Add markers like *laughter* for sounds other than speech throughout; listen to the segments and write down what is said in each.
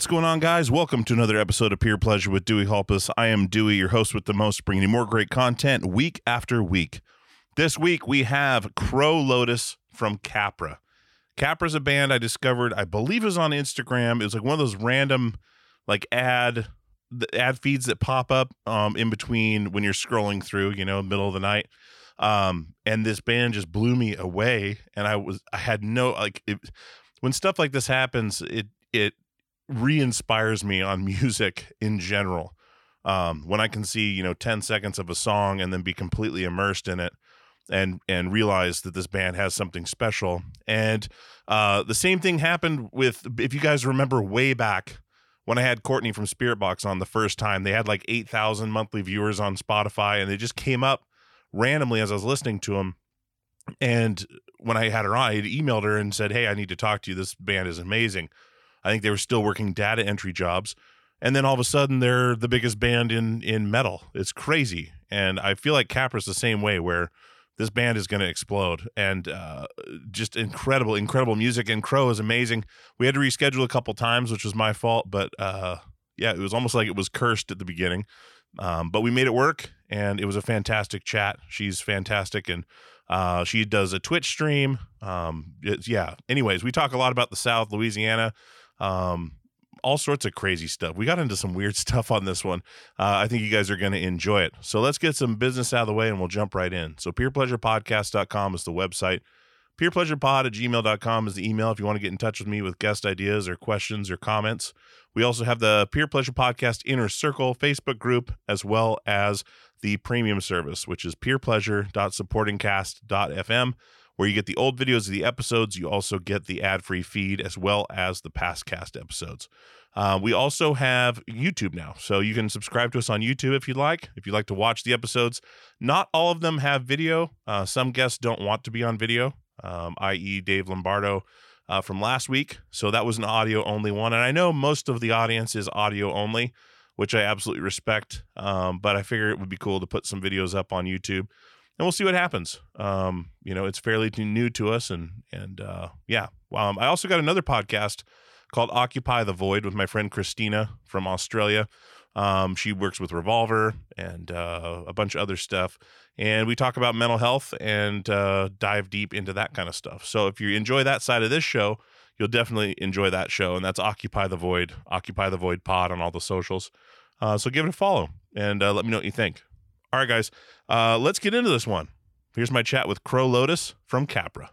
What's going on, guys? Welcome to another episode of Peer Pleasure with Dewey Halpus. I am Dewey, your host with the most, bringing you more great content week after week. This week we have Crow Lotus from Capra. Capra's a band I discovered, I believe it was on Instagram. It was like one of those random like ad the ad feeds that pop up um, in between when you're scrolling through, you know, middle of the night. Um, and this band just blew me away, and I was I had no like it, when stuff like this happens, it it re-inspires me on *laughs* music in general. Um, when I can see you know ten seconds of a song and then be completely immersed in it, and and realize that this band has something special. And uh, the same thing happened with if you guys remember way back when I had Courtney from Spiritbox on the first time, they had like 8,000 monthly viewers on Spotify and they just came up randomly as I was listening to them. And when I had her on, I had emailed her and said, Hey, I need to talk to you. This band is amazing. I think they were still working data entry jobs. And then all of a sudden they're the biggest band in in metal. It's crazy. And I feel like Capra's the same way where this band is going to explode. And uh, just incredible incredible music. And crow is amazing. We had to reschedule a couple times which was my fault but uh, yeah it was almost like it was cursed at the beginning. Um, but we made it work and it was a fantastic chat. She's fantastic and uh, she does a twitch stream. Um, yeah. Anyways we talk a lot about the south louisiana um, all sorts of crazy stuff. We got into some weird *laughs* stuff on this one. Uh, I think you guys are going to enjoy it. So let's get some business out of the way and we'll jump right in. So peerpleasurepodcast.com is the website. Peerpleasurepod at gmail.com is the email if you want to get in touch with me with guest ideas or questions or comments. We also have the Peer Pleasure Podcast Inner Circle Facebook group, as well as the premium service, which is peerpleasure.supportingcast.fm where you get the old videos of the episodes. You also get the ad free feed as well as the past cast episodes. Uh, we also have YouTube now, so you can subscribe to us on YouTube if you'd like. If you'd like to watch the episodes, not all of them have video. Uh, some guests don't want to be on video, um, i.e., Dave Lombardo uh, from last week. So that was an audio only one. And I know most of the audience is audio only, which I absolutely respect. Um, but I figure it would be cool to put some videos up on YouTube and we'll see what happens. Um, you know, it's fairly new to us, and and uh, yeah. Um, I also got another podcast called Occupy the Void with my friend Christina from Australia. Um, she works with Revolver and uh, a bunch of other stuff, and we talk about mental health and uh, dive deep into that kind of stuff. So if you enjoy that side of this show, you'll definitely enjoy that show, and that's Occupy the Void, Occupy the Void Pod on all the socials. Uh, so give it a follow and uh, let me know what you think. All right, guys, uh, let's get into this one. Here's my chat with Crow Lotus from Capra.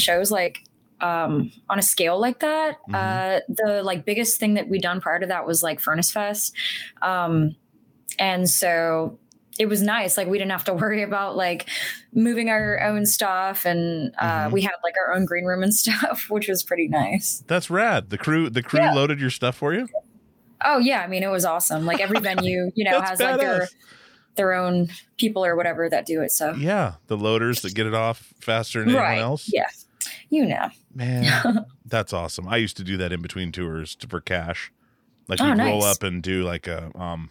Shows like um, on a scale like that. Mm-hmm. Uh, the like biggest thing that we'd done prior to that was like Furnace Fest, um, and so it was nice. Like we didn't have to *laughs* worry about like moving our own stuff, and uh, mm-hmm. we had like our own green room and *laughs* stuff, which was pretty nice. That's rad. The crew, the crew yeah. loaded your stuff for you. Oh yeah, I mean it was awesome. Like every *laughs* venue, you know, has badass. like their their own people or whatever that do it. So yeah, the loaders that get it off faster than right. anyone else. Yeah you know. Man, *laughs* that's awesome. I used to do that in between tours to, for cash. Like oh, you'd nice. roll up and do like a um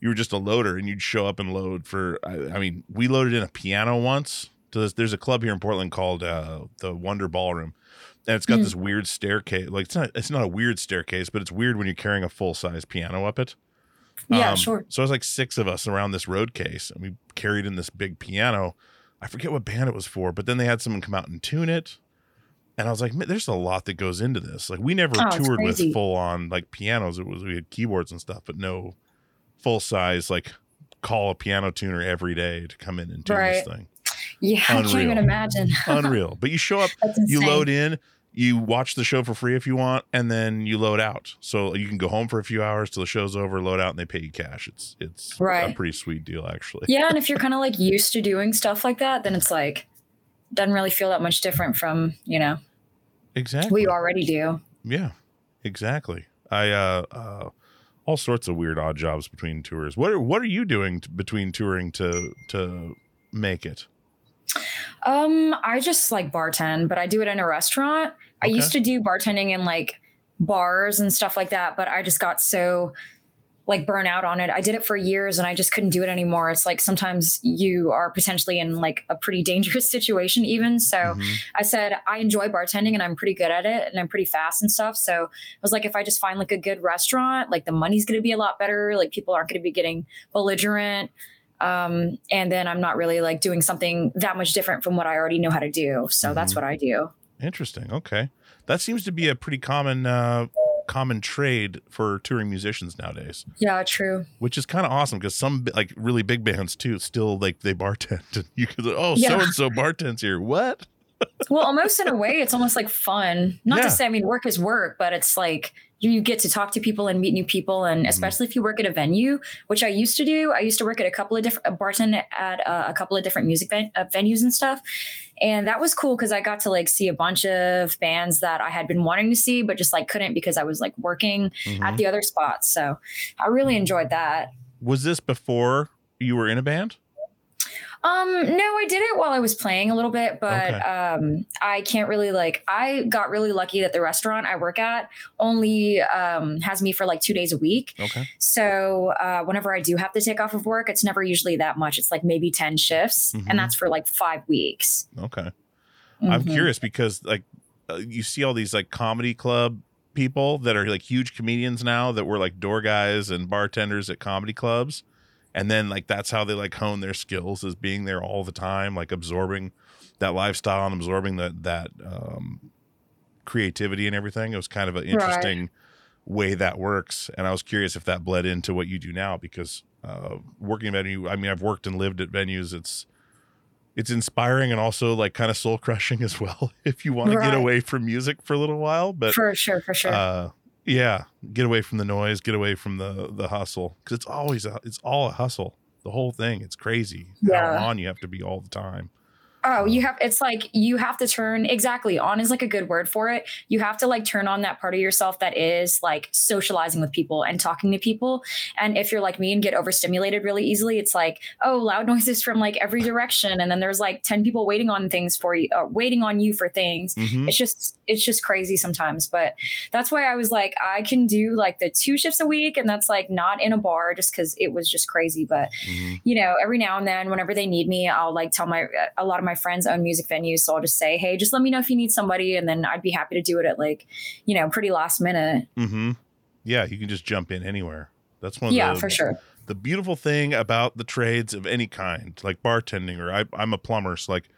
you were just a loader and you'd show up and load for I, I mean, we loaded in a piano once. To this, there's a club here in Portland called uh the Wonder Ballroom. And it's got mm. this weird staircase. Like it's not it's not a weird staircase, but it's weird when you're carrying a full size piano up it. Yeah, um, sure. So it was like six of us around this road case, and we carried in this big piano. I forget what band it was for, but then they had someone come out and tune it and I was like, there's a lot that goes into this. Like we never oh, toured with full on like pianos. It was we had keyboards and stuff, but no full size like call a piano tuner every day to come in and tune right. this thing. Yeah, Unreal. I can't even imagine. *laughs* Unreal. But you show up, you load in, you watch the show for free if you want, and then you load out. So you can go home for a few hours till the show's over, load out, and they pay you cash. It's it's right. a pretty sweet deal actually. Yeah, and if you're kind of like used to doing stuff like that, then it's like doesn't really feel that much different from you know exactly. We already do. Yeah exactly. I uh uh all sorts of weird odd jobs between tours. What are what are you doing t- between touring to to make it? Um i just like bartend but i do it in a restaurant. Okay. i used to do bartending in like bars and stuff like that but i just got so like burn out on it. I did it for years and I just couldn't do it anymore. It's like sometimes you are potentially in like a pretty *laughs* dangerous situation even. So mm-hmm. I said I enjoy bartending and I'm pretty good at it and I'm pretty fast and stuff. So I was like if I just find like a good restaurant, like the money's going to be a lot better, like people aren't going to be getting belligerent. Um, and then I'm not really like doing something that much different from what I already know how to do. So mm-hmm. that's what I do. Interesting. Okay. That seems to be a pretty common uh common trade for touring musicians nowadays. Yeah, true. Which is kind of awesome because some like really big bands too still like they bartend. And you could oh so and so bartends here. What? well, almost in a way, it's almost like fun. Not yeah. to say I mean work is work, but it's like you get to talk to people and meet new people. And mm-hmm. especially if you work at a venue which i used to do i used to work at a couple of different barton at uh, a couple of different music ven- uh, venues and stuff. And that was cool because i got to like see a bunch of bands that i had been wanting to see but just like couldn't because i was like working mm-hmm. at the other spots. So i really enjoyed that. Was this before you were in a band um, no, I did it while I was playing a little bit, but okay. um, I can't really like. I got really lucky that the restaurant I work at only um, has me for like two days a week. Okay. So uh, whenever I do have to take off of work, it's never usually that much. It's like maybe ten shifts, mm-hmm. and that's for like five weeks. Okay. Mm-hmm. I'm curious because like uh, you see all these like comedy club people that are like huge comedians now that were like door guys and bartenders at comedy clubs and then like that's how they like hone their skills is being there all the time like absorbing that lifestyle and absorbing that that um, creativity and everything it was kind of an interesting right. way that works and i was curious if that bled into what you do now because uh, working at venue i mean i've worked and lived at venues it's it's inspiring and also like kind of soul crushing *laughs* as well if you want to get away from music for a little while. But for sure, for sure. uh, yeah, get away from the noise, get away from the the hustle because it's always a, it's all a hustle. The whole thing, it's crazy Yeah. how on you have to be all the time. Oh, you have it's like you have to turn exactly on is like a good word for it. You have to like turn on that part of yourself that is like socializing with people and talking to people. And if you're like me and get overstimulated really easily, it's like, oh, loud *laughs* noises from like every direction. And then there's like 10 people waiting on things for you, uh, waiting on you for things. Mhm. It's just it's just crazy sometimes. But that's why I was like, I can do like the two shifts a week, and that's like not in a bar just because it was just crazy. But Mhm. you know, every now and then, whenever they need me, I'll like tell my a lot of my friends own music venues, so I'll just say, hey, just let me know if you need somebody, and then I'd be happy to do it at like, you know, pretty last minute. Mm-hmm. Yeah, you can just jump in anywhere. That's one of Yeah, the, for sure. the beautiful thing about the trades of any kind, like bartending or I, I'm a plumber, so like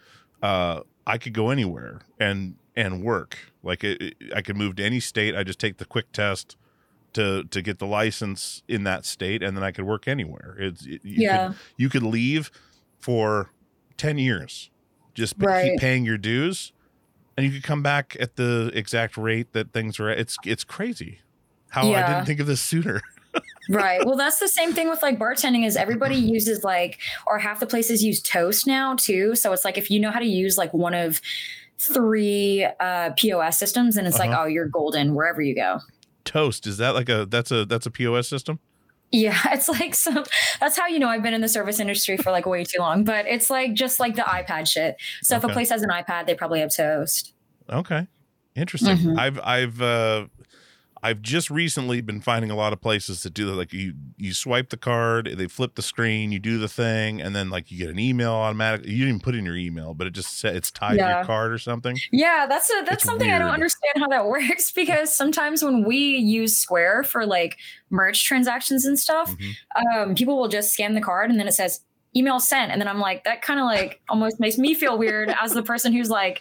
uh, I could go anywhere and and work. Like it, it- I could move to any state. I just take the quick test to to get the license in that state, and then I could work anywhere. It's it, you Yeah. Could, you could leave for ten years, just Right. keep paying your dues, and you could come back at the exact rate that things are at. It's it's crazy. How I didn't think of this sooner. *laughs* right. Well, that's the same thing with like bartending is everybody uses like or half the places use toast now too. So it's like if you know how to use like one of three uh POS systems and it's like, Uh-huh. oh, you're golden wherever you go. Toast is that like a that's a that's a POS system? Yeah, *laughs* it's like some that's how you know I've been in the service industry for like way too long. But it's like just like the iPad shit. So if a place has an iPad, they probably have toast. Okay. Interesting. Mhm. I've I've uh I've just recently been finding a lot of places that do that. Like you you swipe the card, they flip the screen, you do the thing, and then like you get an email automatically. You didn't even put in your email, but it just said it's tied to your card or something. Yeah, that's a that's It's something I don't understand how that *laughs* works because sometimes when we use Square for like merch transactions and stuff, Mhm. um, people will just scan the card and then it says email sent, and then I'm like, that kind of like almost makes me feel weird as the person who's like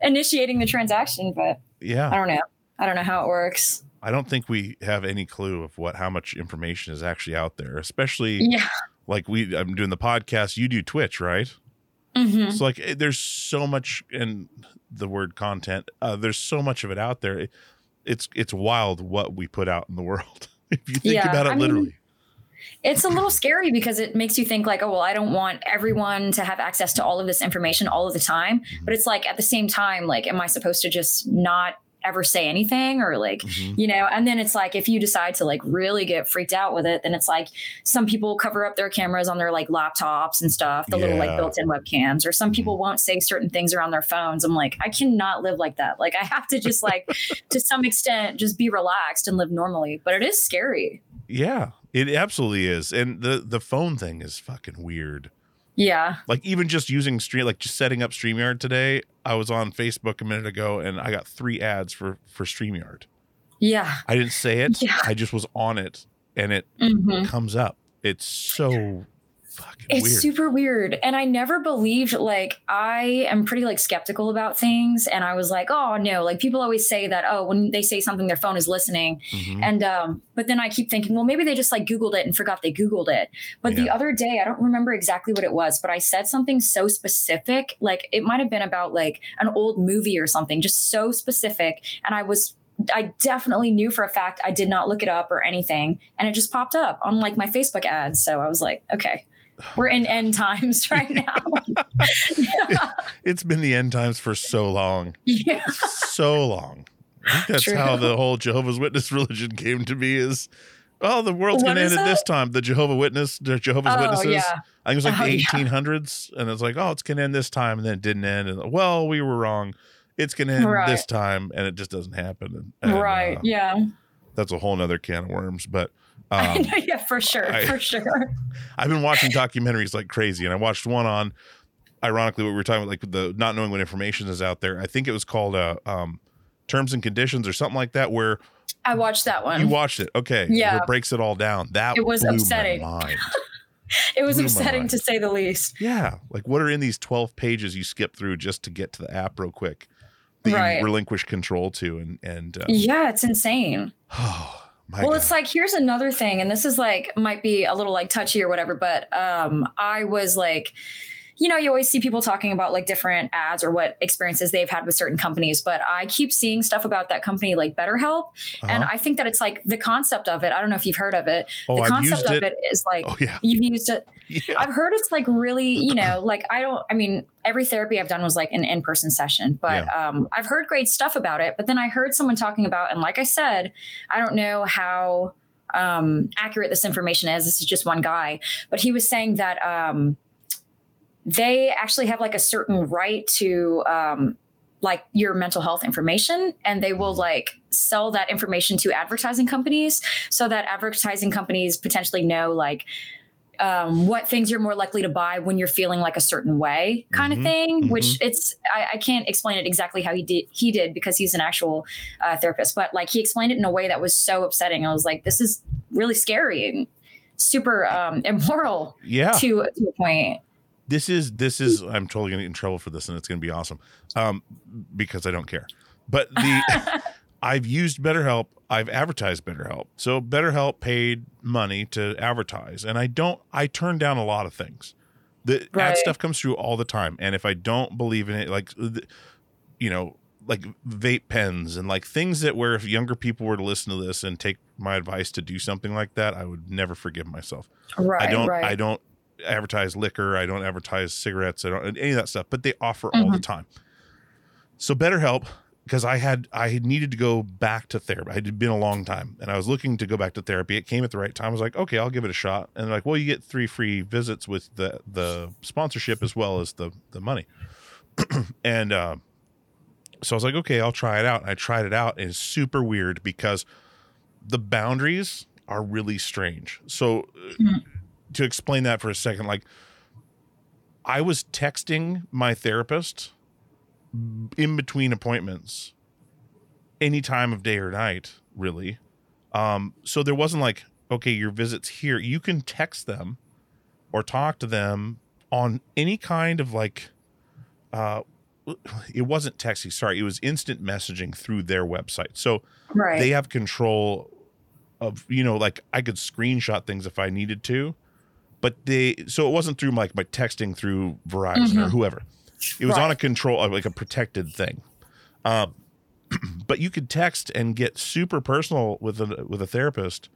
initiating the transaction. But yeah, I don't know. I don't know how it works. I don't think we have any clue of what how much information is actually out there, especially Yeah. like we I'm doing the podcast, you do Twitch, right? hmm So like eh, there's so much in the word content. Uh, there's so much of it out there. It- It's it's wild what we put out in the world. *laughs* if you think Yeah, about it I mean, literally. it's a little scary because it makes you think like oh well i don't want everyone to have access to all of this information all of the time Mm-hmm. but it's like at the same time like am i supposed to just not ever say anything or like Mhm. you know and then it's like if you decide to like really get freaked out with it then it's like some people cover up their cameras on their like laptops and stuff the little like built-in webcams or some people won't say certain things around their phones i'm like i cannot live like that like i have to just like *laughs* to some extent just be relaxed and live normally but it is scary Yeah, it absolutely is. And the the phone thing is fucking weird. Yeah Like even just using stream like just setting up StreamYard today, I was on Facebook a minute ago and I got 3 ads for for StreamYard. yeah I didn't say it. Yeah. I just was on it and it Mhm. comes up. It's so fucking It's weird. super weird. And I never believed, like, I am pretty, like, skeptical about things. And I was like, oh, no. Like, people always say that, oh, when they say something, their phone is listening. Mhm. And, um, but then I keep thinking, well, maybe they just, like, Googled it and forgot they Googled it. But the other day, I don't remember exactly what it was, but I said something so specific. Like, it might have been about, like, an old movie or something, just so specific. And I was, I definitely knew for a fact I did not look it up or anything. And it just popped up on, like, my Facebook ads. So I was like, okay. We're in end times right now. yeah. *laughs* It's been the end times for so long. yeah. so long. That's True. how the whole Jehovah's Witness religion came to be is oh the world's What gonna end at this time. The Jehovah Witness, the Jehovah's Oh, Witnesses. yeah. I think it was like Oh, the yeah. eighteen hundreds, and it's like, oh, it's gonna end this time, and then it didn't end, and well, we were wrong. It's gonna end Right. this time, and it just doesn't happen. And, and, right. uh, yeah. that's a whole nother can of worms. But *laughs* um, yeah, for sure. I- for sure. *laughs* I've been watching documentaries like crazy, and I watched one on, ironically, what we were talking about, like the not knowing what information is out there. I think it was called uh, um, Terms and Conditions or something like that, where I watched that one. you watched it. Okay, Yeah. it breaks it all down. That It was upsetting. *laughs* it was upsetting to say the least. yeah, like what are in these twelve pages you skip through just to get to the app real quick that Right. you relinquish control to, and and uh, Yeah, it's insane. *sighs* *sighs* *sighs* my well, God. it's like here's another thing, and this is like might be a little like touchy or whatever, but um, I was like, you know, you always see people talking about like different ads or what experiences they've had with certain companies, but I keep seeing stuff about that company like BetterHelp. Uh-huh. And I think that it's like the concept of it. I don't know if you've heard of it. Oh, the I've concept used of it. it is like Oh, yeah. you've used it. *laughs* Yeah. I've heard it's like really, you know, *clears throat* like I don't, I mean, every therapy I've done was like an in person session, but um, I've heard great stuff about it. But then I heard someone talking about, and like I said, I don't know how um, accurate this information is. This is just one guy, but he was saying that um, they actually have like a certain right to um, like your mental health information and they will like sell that information to advertising companies so that advertising companies potentially know like um, what things you're more likely to buy when you're feeling like a certain way kind Mhm, of thing mhm. which it's I, I can't explain it exactly how he did he did because he's an actual uh, therapist but like he explained it in a way that was so upsetting i was like this is really scary and super um, *laughs* immoral Yeah. to, to a point this is this is i'm totally gonna get in trouble for this and it's gonna be awesome um because i don't care. But the *laughs* i've used betterhelp i've advertised betterhelp. So betterhelp paid money to advertise and i don't i turn down a lot of things. The ad stuff comes through all the time and if i don't believe in it like you know like vape pens and like things that where if younger people were to listen to this and take my advice to do something like that i would never forgive myself. Right I don't right. I don't advertise liquor, I don't advertise cigarettes, I don't any of that stuff, but they offer all the Mm-hmm. time. So BetterHelp because I had I needed to go back to therapy. It had been a long time and I was looking to go back to therapy. It came at the right time. I was like, "Okay, I'll give it a shot." And they're like, "Well, you get 3 free visits with the the sponsorship as well as the the money." *clears throat* and uh so I was like, "Okay, I'll try it out." And I tried it out and it's super weird because the boundaries are really strange. So uh, to explain that for a second, like I was texting my therapist in between appointments any time of day or night, really. Um, so there wasn't like, okay, your visit's here. You can text them or talk to them on any kind of like uh it wasn't texting, sorry, it was instant messaging through their website. So right they have control of you know like i could screenshot things if i needed to but they so it wasn't through like my texting through verizon or whoever. It was on a control like a protected thing. Um *clears throat* but you could text and get super personal with a with a therapist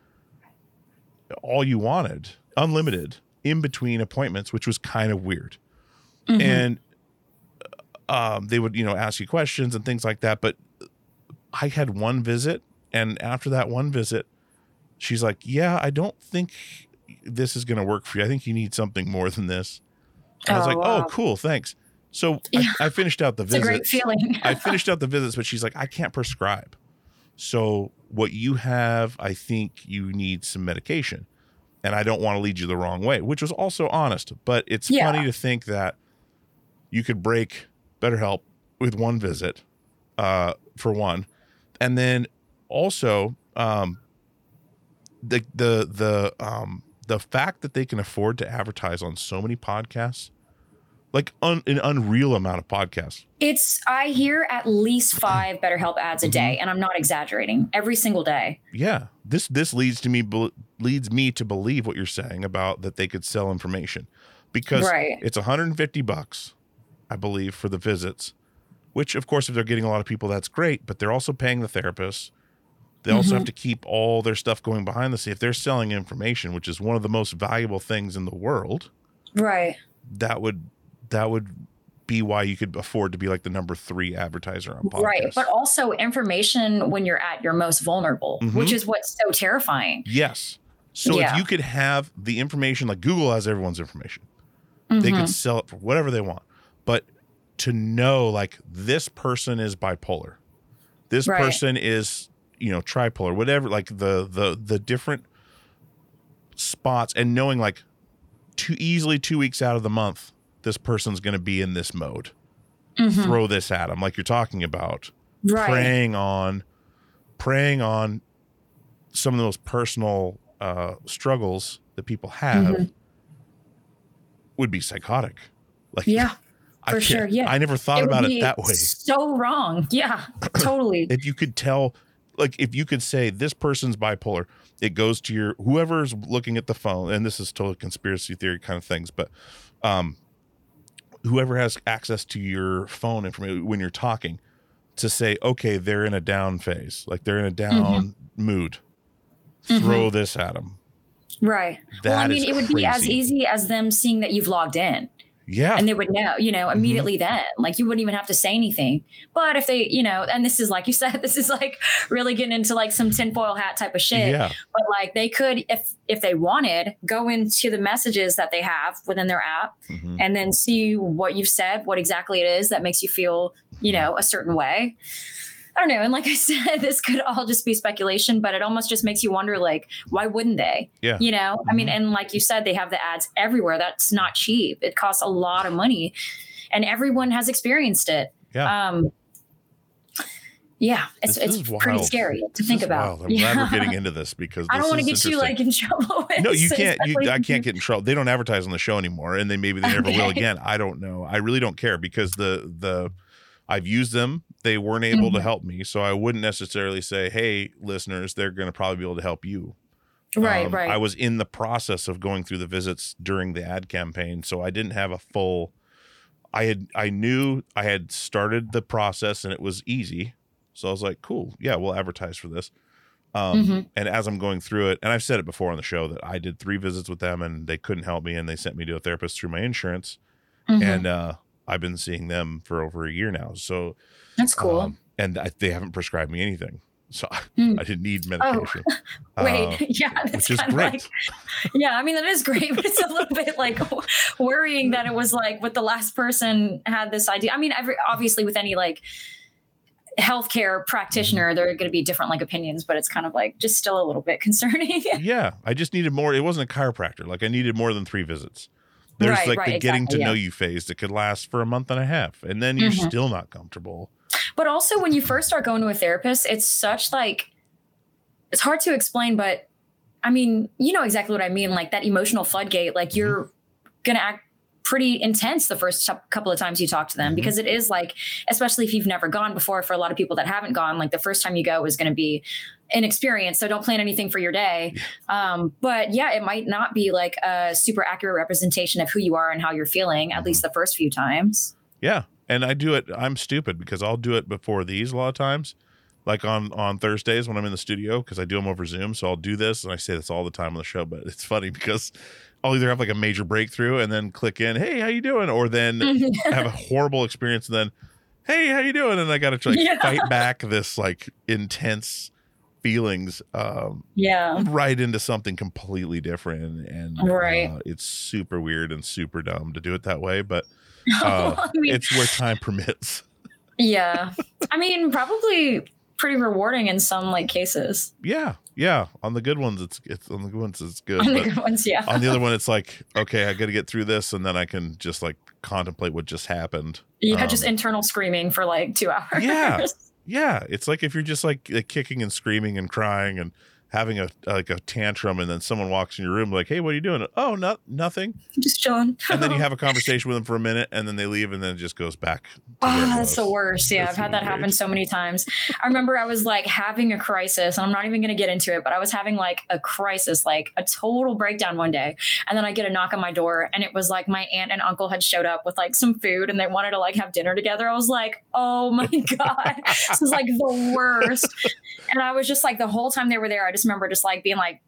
all you wanted unlimited in between appointments which was kind of weird. And um, they would you know ask you questions and things like that but i had one visit and after that one visit she's like yeah i don't think this is going to work for you i think you need something more than this and i was Oh, like wow. oh cool thanks so Yeah. I, I finished out the it's a visit great feeling I finished out the visits, but she's like, I can't prescribe. So what you have, I think you need some medication. And I don't want to lead you the wrong way, which was also honest. But it's Yeah. funny to think that you could break BetterHelp with one visit, uh, for one. And then also, um, the the the um the fact that they can afford to advertise on so many podcasts, like un, an unreal amount of podcasts. It's I hear at least five BetterHelp ads a Mm-hmm. day, and I'm not exaggerating. Every single day. Yeah, this this leads to me leads me to believe what you're saying about that they could sell information because Right. it's 150 bucks, I believe, for the visits. Which, of course, if they're getting a lot of people, that's great. But they're also paying the therapists. They also Mm-hmm. have to keep all their stuff going behind the scenes. If they're selling information, which is one of the most valuable things in the world, Right. that would that would be why you could afford to be like the number three advertiser on podcasts. Right. But also information when you're at your most vulnerable, Mhm. which is what's so terrifying. Yes. So Yeah. if you could have the information, like Google has everyone's information, they Mhm. could sell it for whatever they want. But to know, like, this person is bipolar, this Right. person is, you know, tripolar, whatever, like the the the different spots, and knowing like too easily two weeks out of the month, this person's going to be in this mode. Mhm. Throw this at them, like you're talking about Right. preying on preying on some of those personal uh struggles that people have Mm-hmm. would be psychotic like Yeah. For sure, yeah. i never thought about it that way So wrong. Yeah. Totally. *clears throat* if you could tell like if you could say this person's bipolar it goes to your whoever's looking at the phone and this is totally conspiracy theory kind of things but um whoever has access to your phone information when you're talking to say, okay, they're in a down phase, like they're in a down mood. Throw this at them. Right. well, I That mean, it would be as easy as them seeing that you've logged in Yeah. and they would know, you know, immediately then. Like you wouldn't even have to say anything. But if they, you know, and this is like you *laughs* said, this is like really getting into like some tinfoil hat type of shit. yeah. But like they could, if if they wanted, go into the messages that they have within their app Mhm. and then see what you've said, what exactly it is that makes you feel, you know, a certain way. I don't know. And like I *laughs* said, this could all just be speculation, but it almost just makes you wonder, like, why wouldn't they? Yeah. You know, I mean, and like you said, they have the ads everywhere. That's not cheap. It costs a lot of money, and everyone has experienced it. Yeah. Um, yeah, it's This it's pretty scary to This think about. wild. I'm yeah. *laughs* glad we're getting into this because I don't want to get you like in *laughs* trouble. With no, you can't. You, I can't get in trouble. They don't advertise on the show anymore, and they maybe they never will again. I don't know. I really don't care because the the I've used them. They weren't able to Mhm. help me, so I wouldn't necessarily say, "Hey, listeners, they're going to probably be able to help you." Right, Um, right. I was in the process of going through the visits during the ad campaign, so I didn't have a full. I had I knew I had started the process and it was easy, so I was like, "Cool, yeah, we'll advertise for this." Um, Mhm. And as I'm going through it, and I've said it before on the show that I did three visits with them and they couldn't help me, and they sent me to a therapist through my insurance, Mhm. and uh, I've been seeing them for over a year now. So That's cool. um, and I, they haven't prescribed me anything, so Hmm. I didn't need medication. *laughs* Wait, uh, *laughs* yeah, that's which is kind of great. like, yeah. I mean, that is great, but it's a little bit like *laughs* worrying that it was like what the last person had this idea. I mean, every obviously with any like healthcare practitioner, Mm-hmm. there are going to be different like opinions, but it's kind of like just still a little bit concerning. yeah, I just needed more. It wasn't a chiropractor. Like I needed more than three visits. There's Right, like right, the getting exactly, to know yeah. you phase that could last for a month and a half, and then you're Mhm. still not comfortable. But also, when you first start going to a therapist, it's such like it's hard to explain, but I mean, you know exactly what I mean. Like that emotional floodgate, like you're gonna act pretty intense the first couple of times you talk to them Mhm. because it is like, especially if you've never gone before. For a lot of people that haven't gone, like the first time you go is going to be an experience. So don't plan anything for your day. Um, but yeah, it might not be like a super accurate representation of who you are and how you're feeling. At Mhm. least the first few times. Yeah, and I do it. I'm stupid because I'll do it before these a lot of times, like on on Thursdays when I'm in the studio because I do them over Zoom. So I'll do this, and I say this all the time on the show. But it's funny because I'll either have like a major breakthrough and then click in, "Hey, how you doing?" or then *laughs* have a horrible experience and then, "Hey, how you doing?" and I got to like Yeah. fight back this like intense feelings um, yeah. right into something completely different, and Right. uh, it's super weird and super dumb to do it that way, but. *laughs* Uh, I mean, it's where time permits. Yeah. I mean, probably pretty rewarding in some like cases. Yeah, yeah. On the good ones, it's it's on the good ones, it's good. On the good ones, yeah. on the other *laughs* one, it's like, okay, I got to get through this, and then I can just like contemplate what just happened. you had um, just internal screaming for like two *laughs* hours. Yeah. Yeah, it's like if you're just like, like kicking and screaming and crying and having a like a tantrum, and then someone walks in your room like, hey, what are you doing? Oh, not nothing. just chilling. And then you have a *laughs* conversation with them for a minute, and then they leave, and then it just goes back. Oh, that's the worst. Yeah, That's I've had that happen so many times. I remember I was like having a crisis, and I'm not even going to get into it, but I was having like a crisis, like a total breakdown one day. And then I get a knock on my door, and it was like my aunt and uncle had showed up with like some food, and they wanted to like have dinner together. I was like, oh my *laughs* God, this is like the worst. And I was just like, the whole time they were there, I just remember just like being like,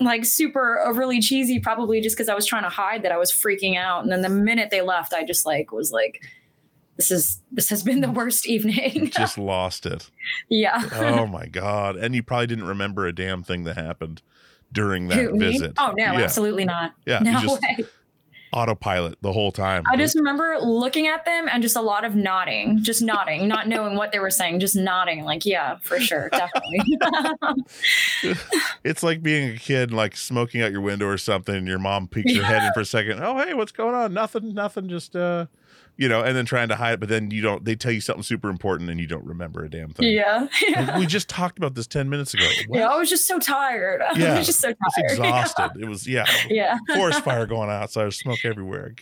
like super overly cheesy, probably just because I was trying to hide that I was freaking out. And then the minute they left, I just like was like, this is this has been the worst evening. Just *laughs* lost it. yeah. oh my god and you probably didn't remember a damn thing that happened during that Who, me? visit Oh no, yeah absolutely not. yeah no just *laughs* way. Autopilot the whole time I just remember looking at them and just a lot of nodding, just nodding, not knowing what they were saying, just nodding, like, yeah, for sure, definitely. *laughs* it's like being a kid like smoking out your window or something and your mom peeks her head in for a second oh hey what's going on nothing nothing just uh you know and then trying to hide it but then you don't they tell you something super important and you don't remember a damn thing yeah. *laughs* Like, we just talked about this 10 minutes ago What? *laughs* Yeah, I was just so tired. *laughs* I Yeah, was just so I was tired. exhausted it was yeah Yeah. forest fire going out. outside there's smoke everywhere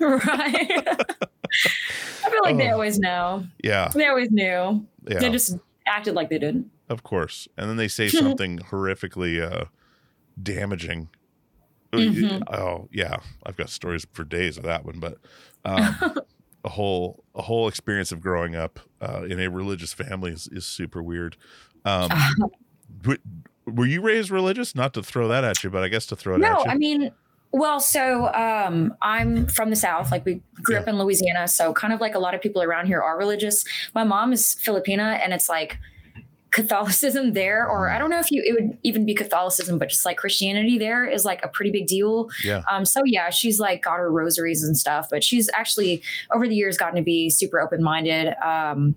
right. I feel like they Oh. always know. yeah They always knew. yeah They just acted like they didn't. Of course. And then they say something horrifically uh damaging. Mhm. Oh, yeah. I've got stories for days of that one, but Um, a whole a whole experience of growing up uh, in a religious family is, is super weird. Um, *laughs* were you raised religious? Not to throw that at you, but I guess to throw it no, at you. No, I mean, well, so um, I'm from the South. Like we grew yeah. up in Louisiana, so kind of like a lot of people around here are religious. My mom is Filipina, and it's like Catholicism there, or I don't know if you it would even be Catholicism, but just like Christianity there is like a pretty big deal. Yeah. Um. So yeah, she's like got her rosaries and stuff, but she's actually over the years gotten to be super open minded. Um,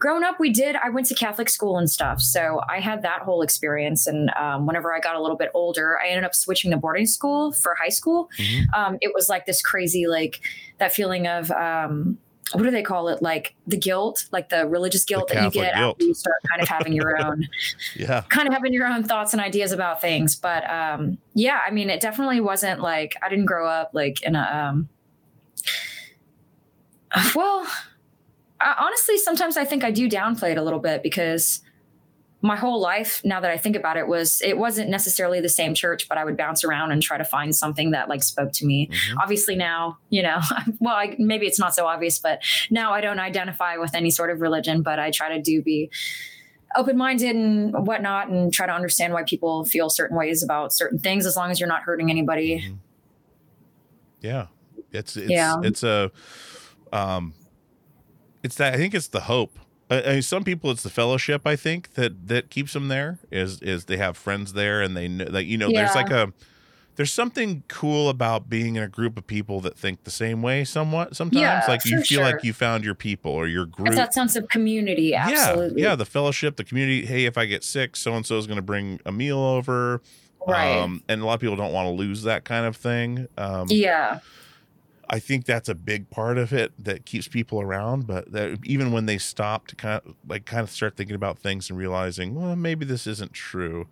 growing up, we did. I went to Catholic school and stuff, so I had that whole experience. And um, whenever I got a little bit older, I ended up switching to boarding school for high school. Mm-hmm. Um, it was like this crazy, like that feeling of um what do they call it? Like the guilt, like the religious guilt the that you get guilt. after you start kind of having your own, *laughs* *laughs* yeah, kind of having your own thoughts and ideas about things. But um, yeah, I mean, it definitely wasn't like I didn't grow up like in a, um, well, I, honestly, sometimes I think I do downplay it a little bit because my whole life now that i think about it was it wasn't necessarily the same church but i would bounce around and try to find something that like spoke to me mm-hmm. obviously now you know *laughs* well I, maybe it's not so obvious but now i don't identify with any sort of religion but i try to do be open-minded and whatnot and try to understand why people feel certain ways about certain things as long as you're not hurting anybody mm-hmm. yeah it's it's yeah. it's a um it's that i think it's the hope I mean, some people it's the fellowship I think that that keeps them there is is they have friends there and they know like you know yeah. there's like a there's something cool about being in a group of people that think the same way somewhat sometimes. Yeah, like you feel sure. like you found your people or your group it's that sense of community absolutely yeah yeah the fellowship the community hey if I get sick so and so is going to bring a meal over. Right. Um, and a lot of people don't want to lose that kind of thing. Um, yeah I think that's a big part of it that keeps people around. But that even when they stop to kind of like kind of start thinking about things and realizing, well, maybe this isn't true,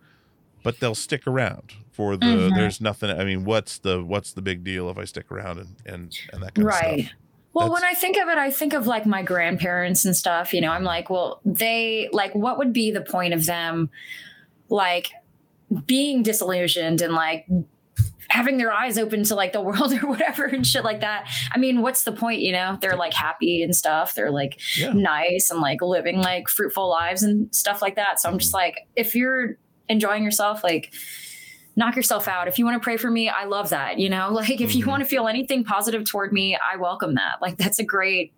but they'll stick around for the. Mm-hmm. There's nothing. I mean, what's the what's the big deal if I stick around and and and that kind right. of stuff. Right. Well, That's, when I think of it, I think of like my grandparents and stuff. You know, I'm like, well, they like, what would be the point of them, like, being disillusioned and like having their eyes open to like the *laughs* world or whatever and shit like that. I mean, what's the point, you know? They're like happy and stuff. They're like yeah. nice and like living like fruitful lives and stuff like that. So I'm just mm-hmm. like, if you're enjoying yourself, like knock yourself out. If you want to pray for me, I love that. You know, *laughs* like if mm-hmm. you want to feel anything positive toward me, I welcome that. Like that's a great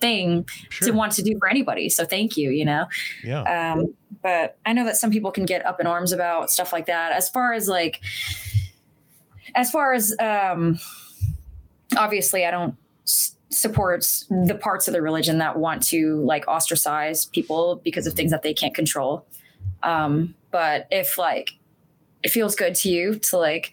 thing sure. to want to do for anybody. So thank you, you know? Yeah. Um, but I know that some people can get up in arms about stuff like that. As far as like, as far as um, obviously, I don't s- support the parts of the religion that want to like ostracize people because of things that they can't control. Um, but if like it feels good to you to like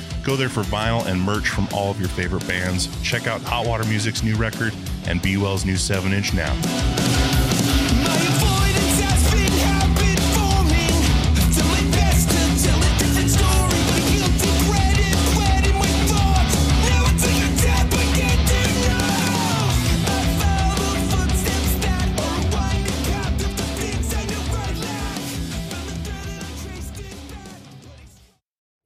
Go there for vinyl and merch from all of your favorite bands. Check out Hot Water Music's new record and Be Well's new 7 inch now.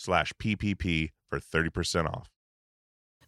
slash PPP for 30% off.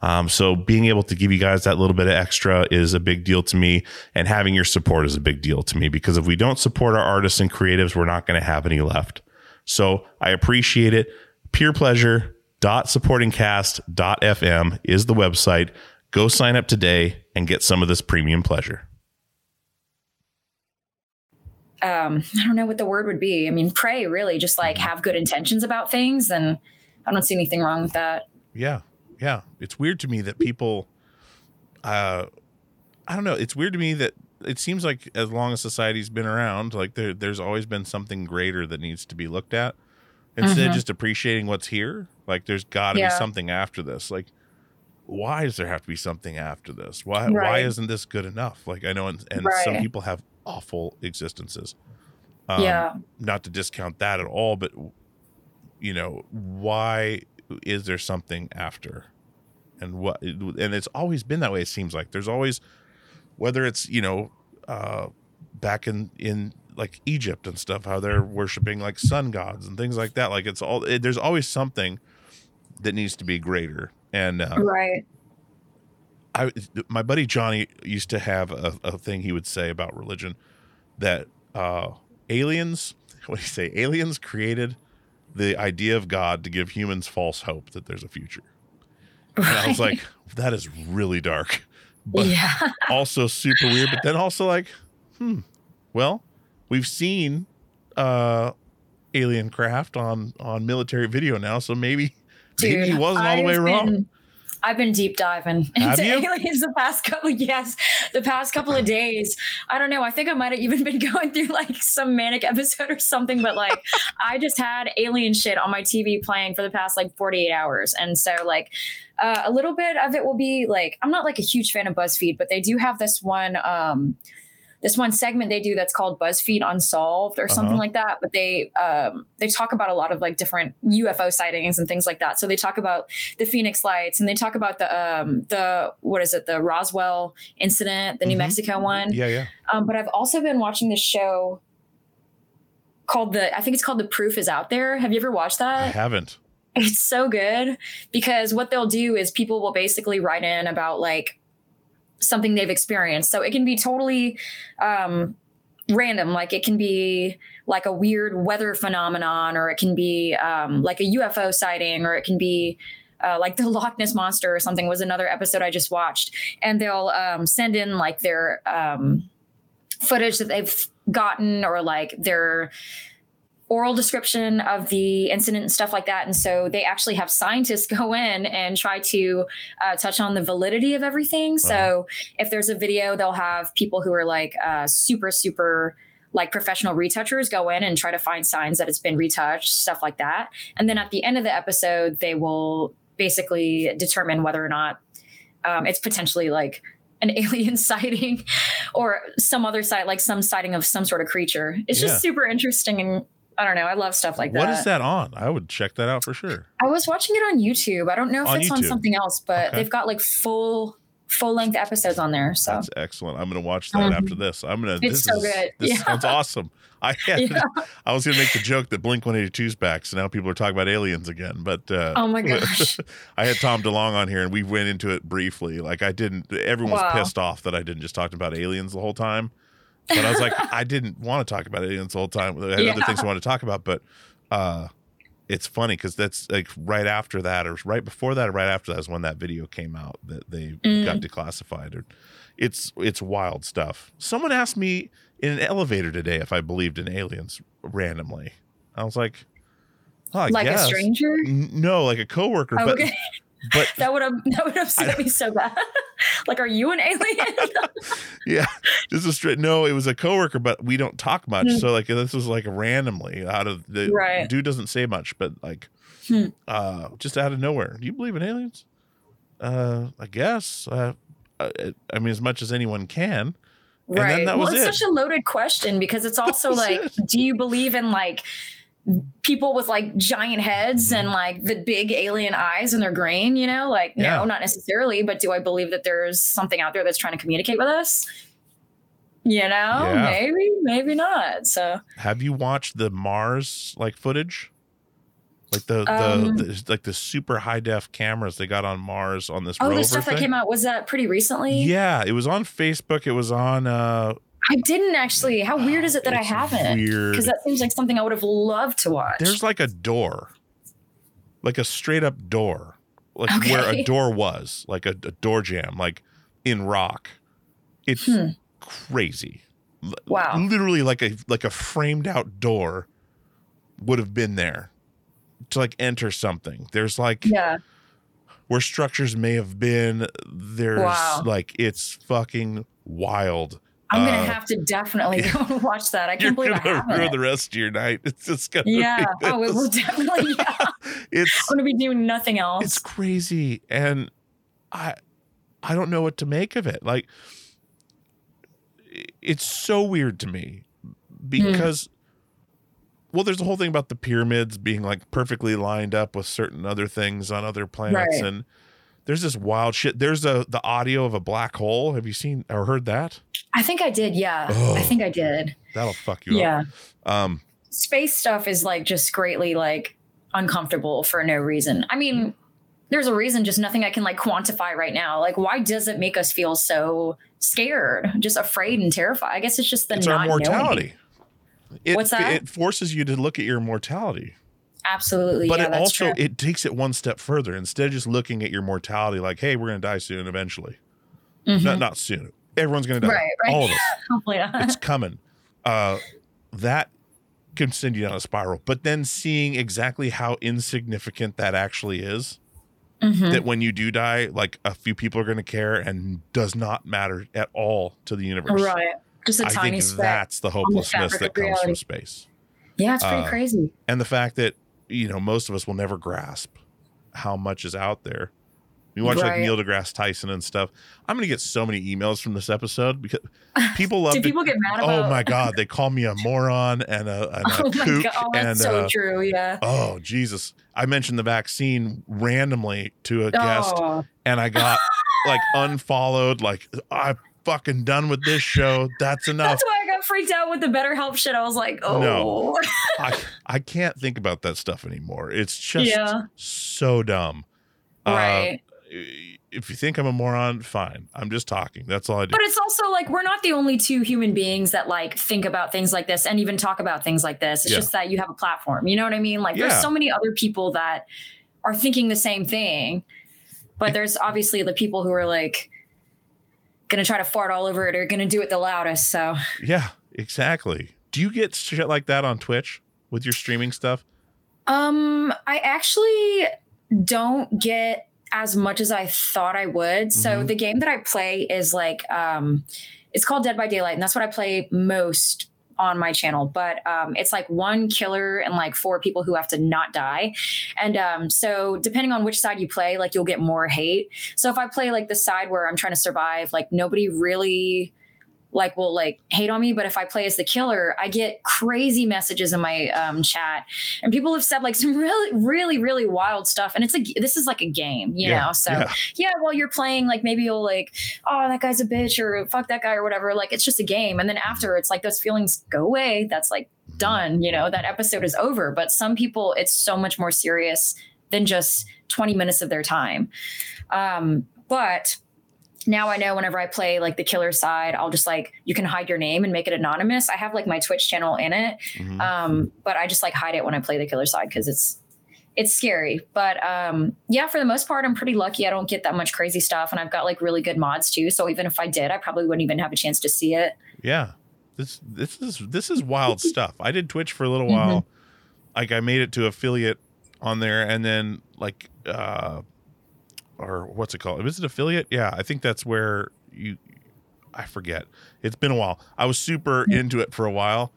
Um, so being able to give you guys that little bit of extra is a big deal to me, and having your support is a big deal to me because if we don't support our artists and creatives, we're not going to have any left. So I appreciate it. Peer pleasure supportingcast.fm is the website. Go sign up today and get some of this premium pleasure. Um, I don't know what the word would be. I mean, pray really, just like have good intentions about things, and I don't see anything wrong with that. Yeah, yeah. It's weird to me that people, uh, I don't know. It's weird to me that it seems like as long as society's been around, like there, there's always been something greater that needs to be looked at instead Mm-hmm. of just appreciating what's here. Like there's got to Yeah. be something after this. Like, why does there have to be something after this? Why, why isn't this good enough? Like I know, and, and some people have awful existences. Um, yeah. Not to discount that at all, but you know, why is there something after? And what? And it's always been that way. It seems like there's always, whether it's you know, uh, back in in like Egypt and stuff, how they're worshiping like sun gods and things like that. Like it's all it, there's always something that needs to be greater. And uh, Right. I my buddy Johnny used to have a, a thing he would say about religion that uh aliens *laughs* what do you say aliens created the idea of God to give humans false hope that there's a future. And I was like, that is really dark, *laughs* but yeah. also super weird. But then also like, hmm, well, we've seen uh alien craft on on military video now, so maybe maybe he wasn't all the way I've wrong. I've been deep diving *laughs* into aliens the past couple yes, the past couple of days. I don't know. I think I might have even *laughs* been going through like some manic *laughs* episode or something, but like I just had alien shit on my TV playing for the past like 48 hours. And so like uh, a little bit of it will be like I'm not like a huge fan of BuzzFeed, but they do have this one um this one segment they do that's called BuzzFeed Unsolved or something Uh-huh. like that. But they um, they talk about a lot of like different UFO sightings and things like that. So they talk about the Phoenix Lights and they talk about the um, the what is it the Roswell incident, the New Mhm. Mexico one. Yeah, yeah. Um, but I've also been watching this show called the I think it's called The Proof Is Out There. Have you ever watched that? I haven't. It's so good because what they'll do is people will basically write in about like something they've experienced. So it can be totally um, random. Like it can be like a weird weather phenomenon, or it can be um, like a UFO sighting, or it can be uh, like the *laughs* Loch Ness monster or something. Was another episode I just watched, and they'll um, send in like their um, footage that they've gotten, or like their oral description of the incident and stuff like that. And so they actually have scientists *laughs* go in and try to uh, touch on the validity of everything. So if there's a video, they'll have people who are like uh, super, super like professional retouchers go in and try to find signs that it's been retouched, stuff like that. And then at the end of the episode, they will basically determine whether or not um, it's potentially like an *laughs* alien sighting or some other site, like some sighting of some sort of creature. It's Yeah. just super interesting and I don't know. I love stuff like that. What is that on? I would check that out for sure. I was watching it on YouTube. I don't know if On it's on something else, but Okay. they've got like full full length episodes on there. So That's excellent. I'm gonna watch that Mhm. after this. I'm gonna. It's this so is, good. This Yeah. sounds awesome. *laughs* I had, Yeah. I was gonna make the joke that Blink 182's back, so now people are talking about aliens again. But uh, Oh my *laughs* gosh. I had Tom DeLonge on here, and we went into it briefly. Like I didn't. Everyone was Wow. pissed off that I didn't just talk about aliens the whole time. But I was like, I didn't want to talk about aliens the whole time. I had other things I wanted to talk about, but uh, it's funny because that's like right after that, or right before that, or right after that is when that video came out that they Mm. got declassified. Or it's it's wild stuff. Someone asked me in an elevator today if I believed in aliens randomly. I was like, oh, I like guess. a stranger. N- No, like a coworker, okay. but *laughs* that would have that would upset me so bad. *laughs* like, are you an alien? *laughs* yeah, this is straight. No, it was a coworker, but we don't talk much. Hmm. So like this was like randomly out of the Right. dude doesn't say much, but like Hmm. uh just out of nowhere. Do you believe in aliens? Uh, I guess. Uh, uh, I mean, as much as anyone can. then right. that well, was it's it. such a loaded question because it's also like, it. do you believe in like people with like giant heads and like the big alien eyes and they're green? You know, like Yeah. no, not necessarily. But do I believe that there's something out there that's trying to communicate with us? You know, Yeah. maybe, maybe not. So Have you watched the Mars like footage? Like the the, Um, the like the super high def cameras they got on Mars on this Oh, rover the stuff thing? that came out was that pretty recently? Yeah, it was on Facebook. It was on uh I didn't actually. How weird is it that I haven't? Because that seems like something I would have loved to watch. there's like a door like a straight up door like where a door was like a, a door jam like in rock it's Hmm. crazy Wow. literally like a like a framed out door would have been there to like enter something there's like yeah. where structures may have been there's Wow. like it's fucking wild I'm gonna Uh, have to definitely *laughs* go and watch that. I can't believe I gonna ruin haven't. the rest of your night *laughs* it's just gonna yeah. be *laughs* Oh, it will definitely. Yeah. it's I'm gonna be doing nothing else. it's crazy and i i don't know what to make of it like it's so weird to me because well, there's a whole thing about the pyramids being like perfectly lined up with certain other things on other planets, Right. and there's this wild shit. There's a the audio of a black hole. Have you seen or heard that? I think I did. Yeah, Oh. I think I did. That'll fuck you Yeah. up. Um, space stuff is like just greatly like uncomfortable for no reason. I mean, there's a reason, just nothing I can like quantify right now. Like, why does it make us feel so scared, just afraid and terrified? I guess it's just the it's not our knowing. mortality. It, What's that? It forces you to look at your mortality. Absolutely, but yeah, it also true. it takes it one step further instead of just looking at your mortality like hey we're going to die soon eventually Mhm. not not soon everyone's going to die Right, right. all of us *laughs* Hopefully not. it's coming uh that can send you down a spiral but then seeing exactly how insignificant that actually is Mhm. that when you do die like a few people are going to care and does not matter at all to the universe Right, just a i tiny think that's the hopelessness fabric that comes from space Yeah, it's pretty uh, crazy. and the fact that you know most of us will never grasp how much is out there. You watch like Neil deGrasse Tyson and stuff. I'm gonna get so many emails from this episode because people love. *laughs* Do people get mad Oh my *laughs* god, they call me a moron and a, and a Oh kook god, oh, and so uh, true. Yeah. oh Jesus. I mentioned the vaccine randomly to a guest Oh, and I got *laughs* like unfollowed. Like I'm fucking done with this show. That's enough. that's why I got freaked out with the BetterHelp shit. I was like, oh, No. I I can't think about that stuff anymore. It's just Yeah. so dumb. Uh, right. if you think I'm a moron, fine. I'm just talking. That's all I do. But it's also like we're not the only two human beings that like think about things like this and even talk about things like this. It's Yeah. just that you have a platform. You know what I mean? Like Yeah. there's so many other people that are thinking the same thing. But there's obviously the people who are like gonna try to fart all over it or gonna do it the loudest. So yeah, exactly. Do you get shit like that on Twitch with your streaming stuff? um I actually don't get as much as I thought I would. So Mhm. the game that I play is like um it's called Dead by Daylight and that's what I play most on my channel but um it's like one killer and like four people who have to not die and um so depending on which side you play like you'll get more hate so if I play like the side where I'm trying to survive like nobody really like will like hate on me but if i play as the killer i get crazy messages in my um, chat. And people have said like some *laughs* really really really wild stuff. And it's like this is like a game you Yeah, know? So yeah. yeah. while you're playing like maybe you'll like oh that guy's a bitch or fuck that guy or whatever like it's just a game. And then after it's like those feelings go away. That's like done you know? That episode is over. But some people it's so much more serious than just 20 minutes of their time. Um but now I know whenever I play like the killer side, I'll just like you can hide your name and make it anonymous. I have like my Twitch channel in it, Mhm. um, but I just like hide it when I play the killer side because it's it's scary. But um, yeah, for the most part, I'm pretty lucky. I don't get that much crazy stuff, and I've got like really good mods too. So even if I did, I probably wouldn't even have a chance to see it. Yeah. This this is this is wild *laughs* stuff. I did Twitch for a little while. Like I made it to affiliate on there and then like uh or what's it called? Is it affiliate? Yeah, I think that's where you I forget. It's been a while. I was super into it for a while.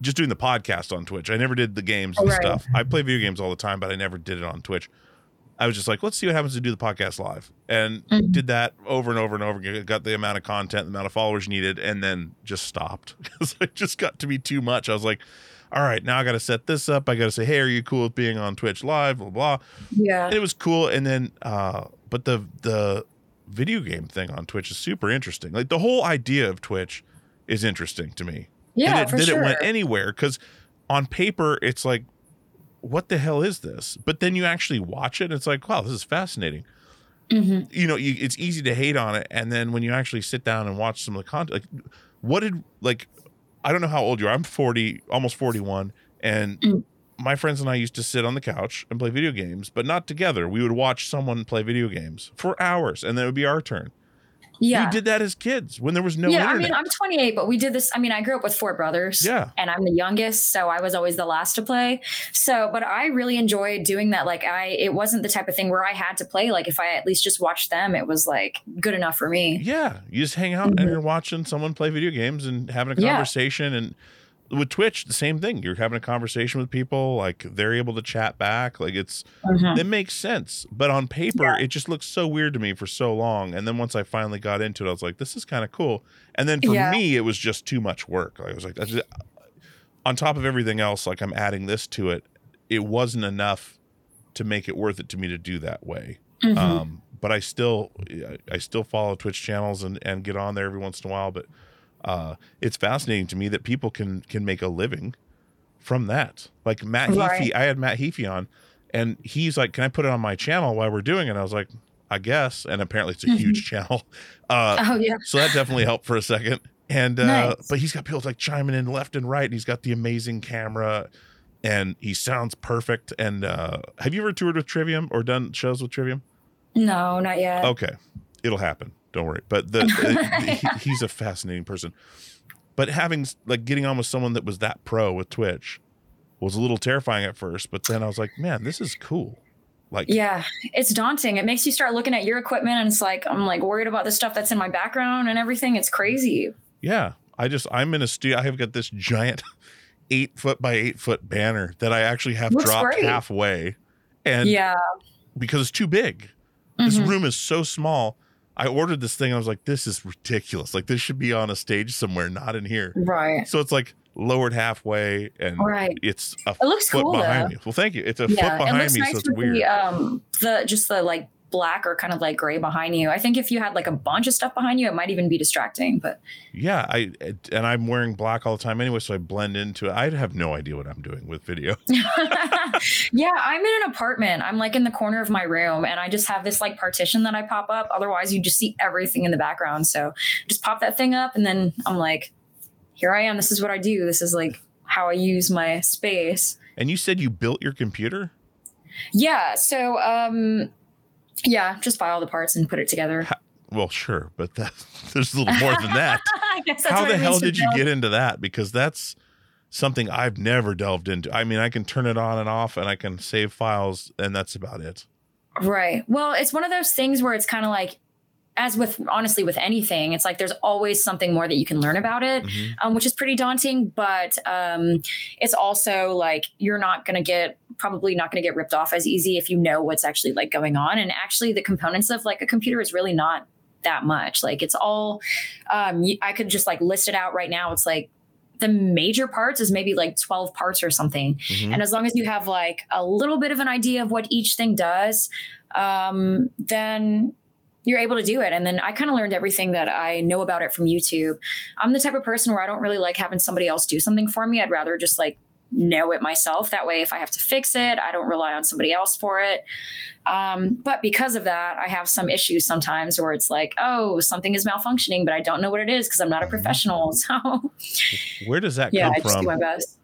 Just doing the podcast on Twitch. I never did the games and Right. stuff. I play video games all the time, but I never did it on Twitch. I was just like, let's see what happens to do the podcast live, and Mhm. did that over and over and over again. Got the amount of content, the amount of followers needed, and then just stopped *laughs* because it just got to be too much. I was like, all right, now I got to set this up. I got to say, hey, are you cool with being on Twitch live? Blah blah. Yeah, And it was cool, and then, uh, but the the video game thing on Twitch is super interesting. Like the whole idea of Twitch is interesting to me yeah, and it, for that sure. it went anywhere because on paper it's like what the hell is this but then you actually watch it and it's like wow this is fascinating Mhm. you know you, it's easy to hate on it and then when you actually sit down and watch some of the content like what did like i don't know how old you are i'm 40 almost 41 and Mm. My friends and i used to sit on the couch and play video games but not together we would watch someone play video games for hours and then it would be our turn Yeah, we did that as kids when there was no yeah. I mean, I'm 28, but we did this. I mean, I grew up with four brothers. Yeah. and I'm the youngest, so I was always the last to play. So, but I really enjoyed doing that. Like, I it wasn't the type of thing where I had to play. Like, if I at least just watched them, it was like good enough for me. Yeah, you just hang out Mhm. and you're watching someone play video games and having a Yeah. conversation. And with Twitch, the same thing. You're having a conversation with people, like they're able to chat back. Like it's Mhm. it makes sense. But on paper, Yeah. it just looks so weird to me for so long. And then once I finally got into it, I was like, this is kind of cool. And then for Yeah. me, it was just too much work. Like, I was like, just- on top of everything else, like I'm adding this to it, it wasn't enough to make it worth it to me to do that way. Mhm. Um, but I still, I still follow Twitch channels and, and get on there every once in a while. But uh, it's fascinating to me that people can can make a living from that. Like Matt Right. Heafy, I had Matt Heafy on, and he's like, "Can I put it on my channel while we're doing it?" I was like, "I guess." And apparently, it's a huge channel. *laughs* Uh, oh yeah. so that definitely helped for a second. And uh Nice. but he's got people like chiming in left and right, and he's got the amazing camera and he sounds perfect. And uh have you ever toured with Trivium or done shows with Trivium? No, not yet. Okay. It'll happen. Don't worry. But the, the- he- *laughs* he's a fascinating person. But having like getting on with someone that was that pro with Twitch was a little terrifying at first, but then I was like, man, this is cool. Like Yeah, it's daunting. It makes you start looking at your equipment and it's like I'm like worried about the stuff that's in my background and everything. It's crazy. Yeah, I just I'm in a studio. I have got this giant *laughs* eight foot by eight foot banner that I actually have Looks dropped great. halfway, and yeah. because it's too big, this Mhm. room is so small. I ordered this thing. I was like, this is ridiculous. Like this should be on a stage somewhere, not in here. Right. So it's like lowered halfway, and Right. it's a It looks foot cool behind though. me. Well, thank you. It's a yeah, foot behind me, nice so it's weird. the um the just the like black or kind of like gray behind you. I think if you had like a bunch of stuff behind you, it might even be distracting. But yeah, I and I'm wearing black all the time anyway, so I blend into it. I have no idea what I'm doing with video. *laughs* yeah, I'm in an apartment. I'm like in the corner of my room and I just have this like partition that I pop up. Otherwise, you just see everything in the background. So just pop that thing up and then I'm like, here I am. This is what I do. This is like how I use my space. And you said you built your computer. Yeah. So, um, yeah, just buy all the parts and put it together. Well, sure, but that, *laughs* there's a little more than that. *laughs* I guess that's How the hell did you build. get into that? Because that's something I've never delved into. I mean, I can turn it on and off and I can save files, and that's about it. Right. Well, it's one of those things where it's kind of like, as with honestly with anything, it's like there's always something more that you can learn about it, Mhm. um, which is pretty daunting. But um, it's also like you're not going to get probably not going to get ripped off as easy if you know what's actually like going on. And actually, the components of like a computer is really not that much. Like it's all. Um, I could just like list it out right now. It's like the major parts is maybe like 12 parts or something. Mhm. And as long as you have like a little bit of an idea of what each thing does, um, then you're able to do it. And then I kind of learned everything that I know about it from YouTube. I'm the type of person where I don't really like having somebody else do something for me. I'd rather just like know it myself. That way, if I have to fix it, I don't rely on somebody else for it. Um, but because of that, I have some issues sometimes where it's like, oh, something is malfunctioning, but I don't know what it is because I'm not a professional. *laughs* So Where does that yeah, I come just do my best.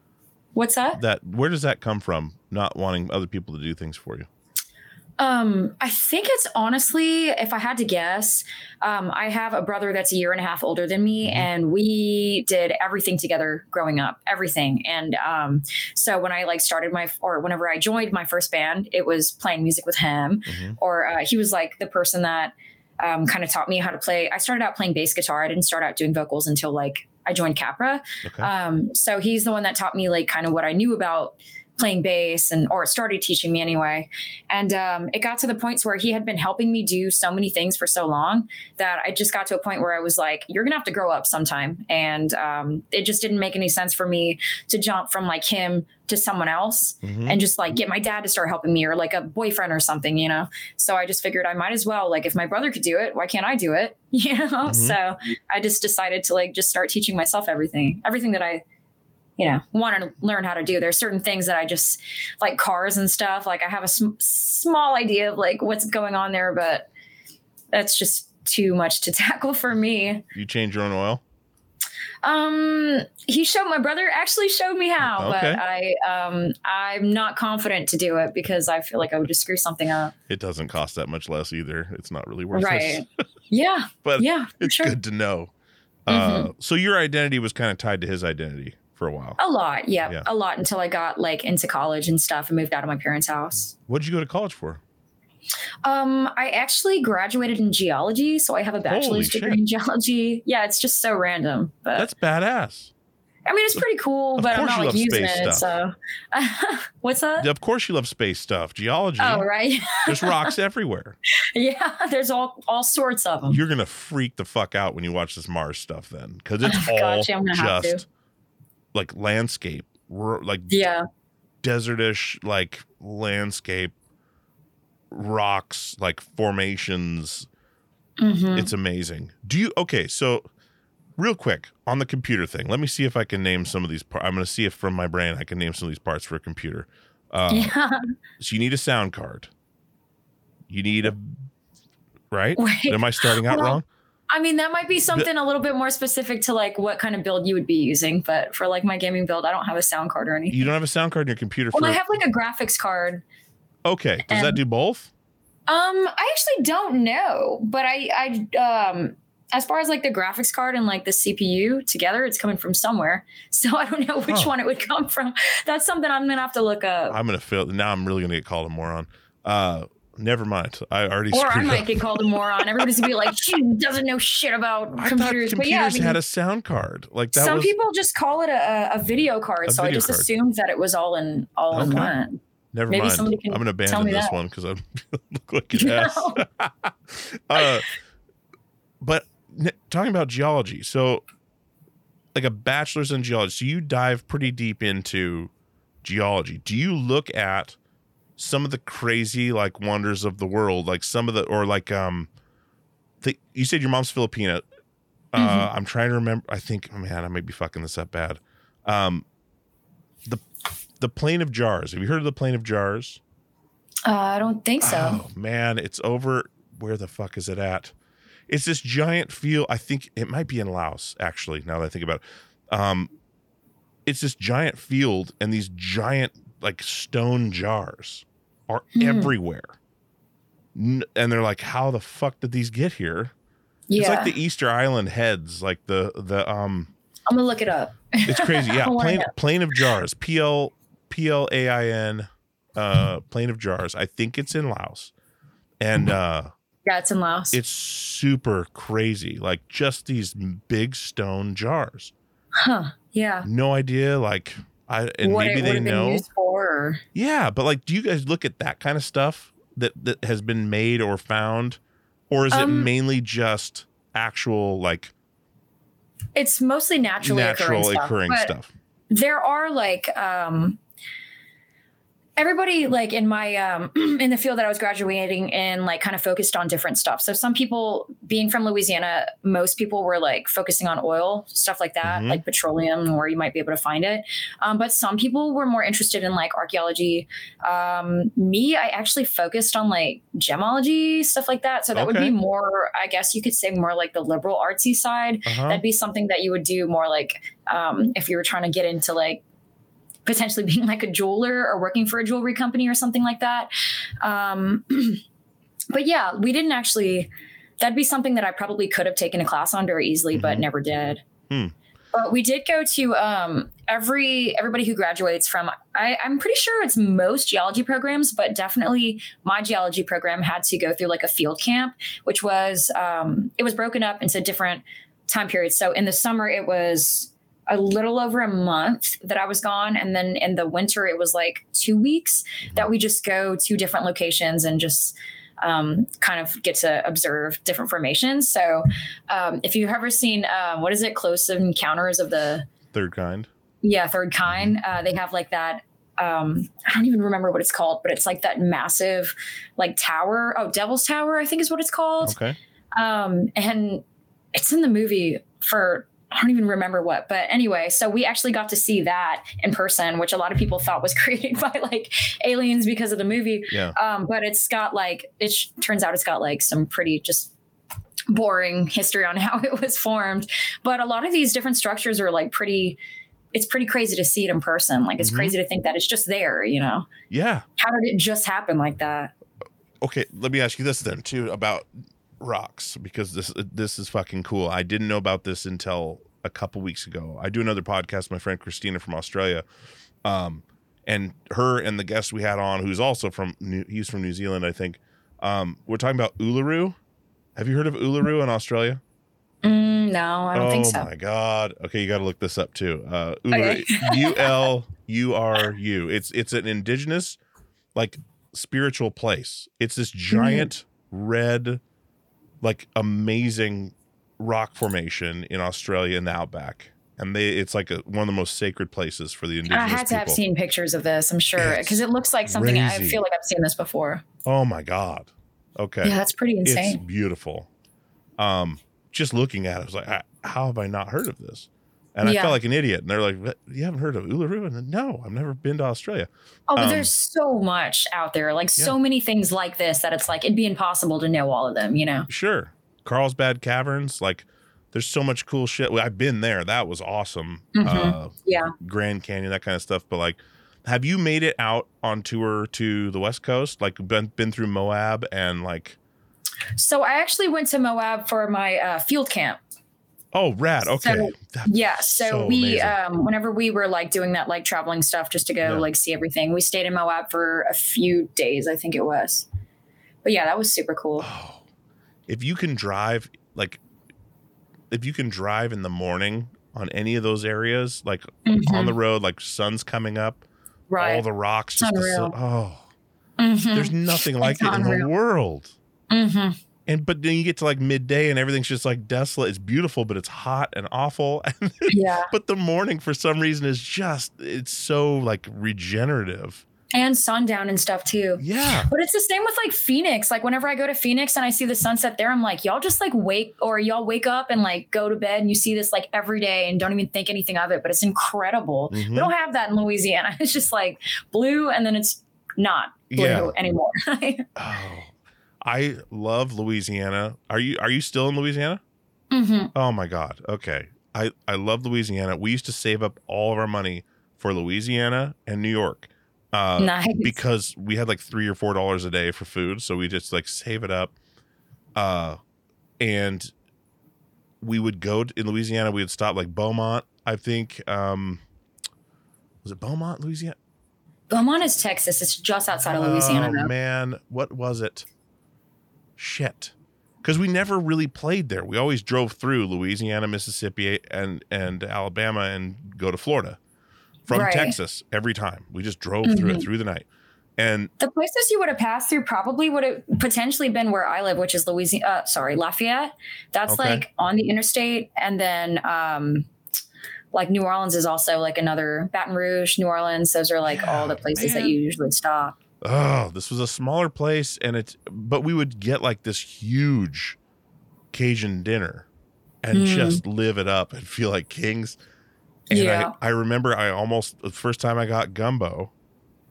What's that? That where does that come from? Not wanting other people to do things for you. Um, I think it's honestly, if I had to guess, um, I have a brother that's a year and a half older than me, Mhm. and we did everything together growing up, everything. And um, so when I like started my, or whenever I joined my first band, it was playing music with him, Mhm. or uh, he was like the person that um, kind of taught me how to play. I started out playing bass guitar. I didn't start out doing vocals until like I joined Capra. Okay. Um, so he's the one that taught me like kind of what I knew about playing bass and or started teaching me anyway. And um, it got to the points where he had been helping me do so many things for so long that I just got to a point where I was like, you're gonna have to grow up sometime. And um, it just didn't make any sense for me to jump from like him to someone else Mhm. and just like get my dad to start helping me or like a boyfriend or something, you know? So I just figured I might as well, like, if my brother could do it, why can't I do it? *laughs* You know? Mhm. So I just decided to like just start teaching myself everything, everything that I, you know, want to learn how to do. There's certain things that I just like cars and stuff. Like I have a sm- small idea of like what's going on there, but that's just too much to *laughs* tackle for me. you change your own oil. Um, he showed my brother actually showed me how, Okay. but I um I'm not confident to do it because I feel like I would just screw something up. It doesn't cost that much less either. It's not really worth Right. it. *laughs* Yeah. But yeah. it's sure. good to know. Mm-hmm. Uh, so your identity was kind of tied to his identity for a while. A lot, yeah, Yeah. a lot until I got like into college and stuff and moved out of my parents' house. What did you go to college for? Um, I actually graduated in geology, so I have a bachelor's shit. degree in geology. Yeah, it's just so random, but That's badass. I mean, it's pretty cool. Of But I'm not like using it. So, *laughs* what's that? Of course, you love space stuff, geology. Oh, right. There's rocks *laughs* everywhere. yeah, there's all all sorts of them. You're gonna freak the fuck out when you watch this Mars stuff, then, because it's all Gotcha, I'm gonna have to. just like landscape. like Yeah. desertish like landscape rocks like formations Mhm. it's amazing do you okay so real quick on the computer thing let me see if i can name some of these parts i'm going to see if from my brain i can name some of these parts for a computer uh, yeah. so you need a sound card you need a right *laughs* Wait. am i starting out Well, wrong I mean, that might be something a little bit more specific to like what kind of build you would be using. But for like my gaming build, I don't have a sound card or anything. you don't have a sound card in your computer well, for I have like a graphics card. okay does that do both Um, I actually don't know, but I, I, um, as far as like the graphics card and like the CPU together, it's coming from somewhere. *laughs* So I don't know which one it would come from. That's something I'm gonna have to look up. i'm going to fail now i'm really going to get called a moron uh never mind i already or I might get called a moron. Everybody's gonna be like, she doesn't know shit about I computers. computers but yeah, I mean, had a sound card. Like that some was people just call it a, a video card. A so I just card. assumed that it was all in all in one. never maybe mind. I'm gonna abandon this that. one because I *laughs* look like an *laughs* ass. *laughs* uh, but n- talking about geology, so like a bachelor's in geology, so you dive pretty deep into geology. Do you look at some of the crazy like wonders of the world, like some of the or like um, the, you said your mom's Filipina. Uh, Mm-hmm. I'm trying to remember. I think, man, I might be fucking this up bad. Um, the the Plain of Jars. Have you heard of the Plain of Jars? Uh, I don't think so. Oh man, it's over. Where the fuck is it at? It's this giant field. I think it might be in Laos. Actually, now that I think about it, um, it's this giant field, and these giant like stone jars are Hmm. everywhere. N- and they're like, how the fuck did these get here? yeah, It's like the Easter Island heads, like the the um. I'm gonna look it up. It's crazy. *laughs* Yeah, plane Plain of Jars. P L P L A I N. Uh, Plain of Jars. I think it's in Laos, and uh, Yeah, it's in Laos. it's super crazy. Like just these big stone jars. huh? Yeah. No idea. Like I and what maybe it they know. used for. Yeah, but like, do you guys look at that kind of stuff that that has been made or found, or is it Um, mainly just actual like it's mostly naturally natural occurring, stuff, occurring stuff? There are like um everybody like in my um *clears throat* in the field that I was graduating in like kind of focused on different stuff. So some people being from Louisiana, most people were like focusing on oil, stuff like that, Mhm. like petroleum where you might be able to find it. Um, but some people were more interested in like archaeology. Um, me, I actually focused on like gemology, stuff like that. So that would be more, I guess you could say more like the liberal artsy side Uh-huh. that'd be something that you would do more like um, if you were trying to get into like potentially *laughs* being like a jeweler or working for a jewelry company or something like that um, *clears throat* but yeah we didn't actually that'd be something that i probably could have taken a class on very easily but Mhm. never did Hmm. but we did go to um, every everybody who graduates from I, i'm pretty sure it's most geology programs but definitely my geology program had to go through like a field camp which was um, it was broken up into different time periods so in the summer it was a little over a month that I was gone. And then in the winter, it was like two weeks that we just go to different locations and just um, kind of get to observe different formations. So um, if you've ever seen, um, what is it, Close Encounters of the, Third kind. yeah, Third Kind, uh, they have like that. Um, I don't even remember what it's called, but it's like that massive like tower. Oh, Devil's Tower, I think is what it's called Okay. um, and it's in the movie for I don't even remember what, but anyway, so we actually got to see that in person, which a lot of people thought was *laughs* created by like aliens because of the movie. Yeah. Um, but it's got like it sh- turns out it's got like some pretty just boring history on *laughs* how it was formed. But a lot of these different structures are like pretty. It's pretty crazy to see it in person. Like it's Mhm. crazy to think that it's just there. You know, Yeah. how did it just happen like that? Okay. Let me ask you this then too about rocks because this this is fucking cool. I didn't know about this until a couple weeks ago. I do another podcast. with My friend Christina from Australia, um, and her and the guest we had on, who's also from New, he's from New Zealand, I think. Um, we're talking about Uluru. Have you heard of Uluru in Australia? Mm, no, I don't oh think so. Oh my god. Okay, you got to look this up too. Uh. Uluru, *laughs* U L U R U. It's it's an indigenous, like spiritual place. It's this giant red, like amazing rock formation in Australia in the outback. and they it's like a, one of the most sacred places for the indigenous I had to people. have seen pictures of this. I'm sure because it looks like something I feel like I've seen this before. Oh my god. Okay. Yeah, that's pretty insane. it's beautiful. Um, just looking at it, I was like, "I- how have I not heard of this? And I felt like an idiot. And they're like, "What? you haven't heard of Uluru? And no, I've never been to Australia. Oh, but Um, there's so much out there, like Yeah. so many things like this that it's like it'd be impossible to know all of them. You know? Sure. Carlsbad Caverns, like there's so much cool shit. I've been there. That was awesome. Mhm. Uh, Yeah. Grand Canyon, that kind of stuff. But like, have you made it out on tour to the West Coast? Like been been through Moab and like So I actually went to Moab for my uh, field camp. Oh rad. Okay. So- Yeah. So, So we, amazing. um, whenever we were like doing that, like traveling stuff just to go Yeah. like see everything, we stayed in Moab for a few days, I think it was. But yeah, that was super cool. oh, if you can drive like if you can drive in the morning on any of those areas, like on Mhm. the road, like sun's coming up, Right. all the rocks, just unreal. oh, Mhm. there's nothing like It's it in the unreal. world. Mhm. And but then you get to like midday and everything's just like desolate. It's beautiful, but it's hot and awful. *laughs* Yeah. but the morning for some reason is just it's so like regenerative. And sundown and stuff too. Yeah. But it's the same with like Phoenix. Like whenever I go to Phoenix and I see the sunset there, I'm like, y'all just like wake or y'all wake up and like go to bed and you see this like every day and don't even think anything of it. But it's incredible. Mhm. We don't have that in Louisiana. *laughs* It's just like blue and then it's not blue Yeah. anymore. *laughs* Oh. I love Louisiana. Are you are you still in Louisiana? hmm Oh my god. Okay. I I love Louisiana. We used to save up all of our money for Louisiana and New York. Uh nice. because we had like three or four dollars a day for food so we just like save it up uh and we would go to, in louisiana we would stop like beaumont i think um was it beaumont louisiana Beaumont is Texas. It's just outside of Louisiana oh though. man what was it shit because we never really played there we always drove through louisiana mississippi and and alabama and go to florida from Right. texas every time we just drove through it Mhm. through the night and The places you would have passed through probably would have potentially been where I live, which is Louisiana. Uh, sorry, Lafayette. That's Okay. like on the interstate, and then um, like New Orleans is also like another Baton Rouge, New Orleans. Those are like all the places man. that you usually stop. Oh, this was a smaller place, and it's but we would get like this huge Cajun dinner and Mm. just live it up and feel like kings. And Yeah. I, I remember I almost the first time I got gumbo,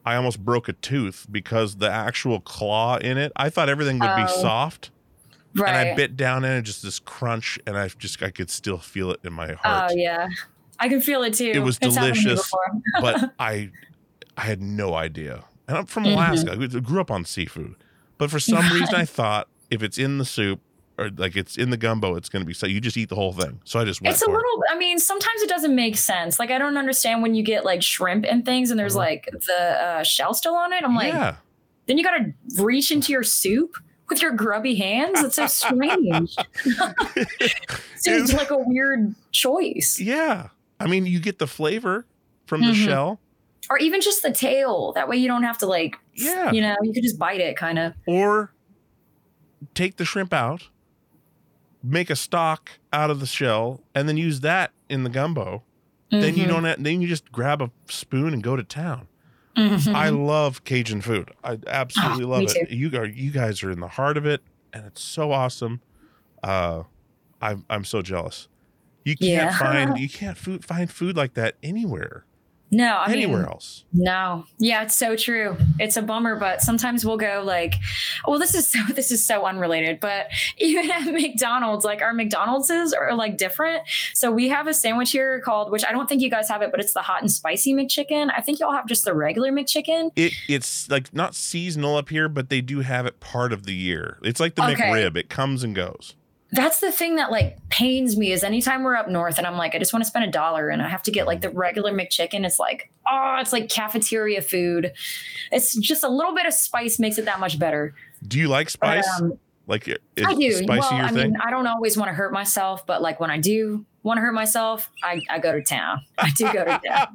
I almost broke a tooth because the actual claw in it, I thought everything would be Oh. soft. Right. And I bit down in it, just this crunch, and I just I could still feel it in my heart. Oh yeah, I can feel it too. It was It's happened to me delicious. *laughs* but I I had no idea. And I'm from Mhm. Alaska. I grew up on seafood. But for some *laughs* reason I thought if it's in the soup or like it's in the gumbo, it's gonna be so you just eat the whole thing. So I just went It's a for it. little. I mean, sometimes it doesn't make sense. Like I don't understand when you get like shrimp and things, and there's Mhm. like the uh, shell still on it. I'm like, yeah. then you got to reach into your soup with your grubby hands. It's so strange. *laughs* Seems like a weird choice. Yeah. I mean you get the flavor from the Mhm. shell. Or even just the tail. That way you don't have to like, Yeah. you know, you could just bite it kind of. Or take the shrimp out, make a stock out of the shell, and then use that in the gumbo. Then you mm-hmm. don't have, then you just grab a spoon and go to town. Mm-hmm. I love Cajun food. I absolutely Oh, love it. You are you guys are in the heart of it, and it's so awesome. Uh, I'm I'm so jealous. You can't Yeah. find *laughs* you can't food find food like that anywhere no, I anywhere mean, else. No. Yeah, it's so true. It's a bummer, but sometimes we'll go like, well, this is *laughs* so this is so unrelated, but *laughs* even at McDonald's, like our McDonald's are like different. So we have a sandwich here called, which I don't think you guys have it, but it's the hot and spicy McChicken. I think y'all have just the regular McChicken. It it's like not seasonal up here, but they do have it part of the year. It's like the Okay. McRib. It comes and goes. That's the thing that like pains me is anytime we're up north and I'm like, I just want to spend a dollar and I have to get like the regular McChicken. It's like, oh, it's like cafeteria food. It's just a little bit of spice makes it that much better. Do you like But, spice? um, like I do. spicy well, I thing? mean, I don't always want to hurt myself, but like when I do want to hurt myself, I, I go to town. I do go to *laughs* town.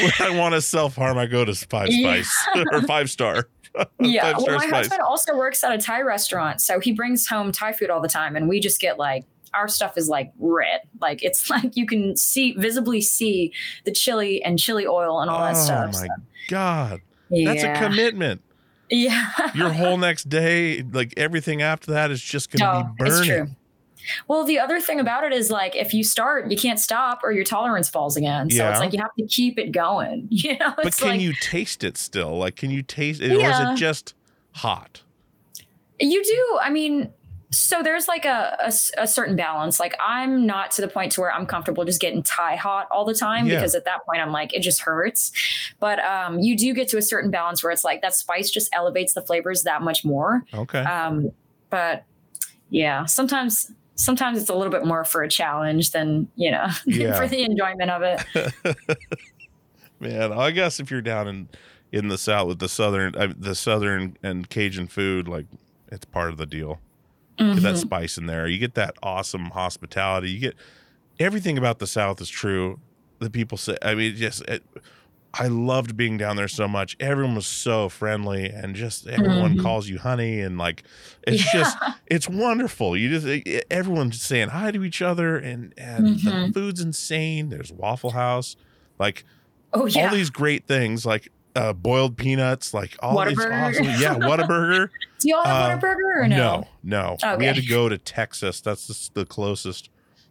when I want to self harm, I go to five Yeah. spice *laughs* or five star. *laughs* yeah. Well, my husband also works at a Thai restaurant, so he brings home Thai food all the time, and we just get like our stuff is like red. Like it's *laughs* like you can see visibly see the chili and chili oil and all that oh stuff. Oh my so, god, that's a commitment. *laughs* Yeah. Your whole next day, like everything after that, is just going to No, be burning. Well, the other thing about it is like if you start, you can't stop or your tolerance falls again. So Yeah. it's like you have to keep it going. *laughs* You know, But can like you taste it still? Like, can you taste it, or is it just hot? you do. I mean, so there's like a a certain balance. Like I'm not to the point to where I'm comfortable just getting Thai hot all the time Yeah. because at that point I'm like it just hurts. But um, you do get to a certain balance where it's like that spice just elevates the flavors that much more. Okay. Um, but yeah, sometimes sometimes it's a little bit more for a challenge than you know *laughs* Yeah. for the enjoyment of it. *laughs* Man, I guess if you're down in in the south with the southern uh, the southern and Cajun food, like it's part of the deal. Get that Mhm. spice in there. You get that awesome hospitality. You get everything about the South is true. The people say, I mean, just it, I loved being down there so much. Everyone was so friendly, and just everyone Mhm. calls you honey, and like *laughs* it's just it's wonderful. You just it- everyone's saying hi to each other, and and the Mhm. food's insane. There's Waffle House, like Oh yeah, all these great things, like uh, boiled peanuts, like all these awesome, yeah, Whataburger. *laughs* do y'all have uh, Whataburger or no? no, no. We had to go to Texas. That's the, the closest.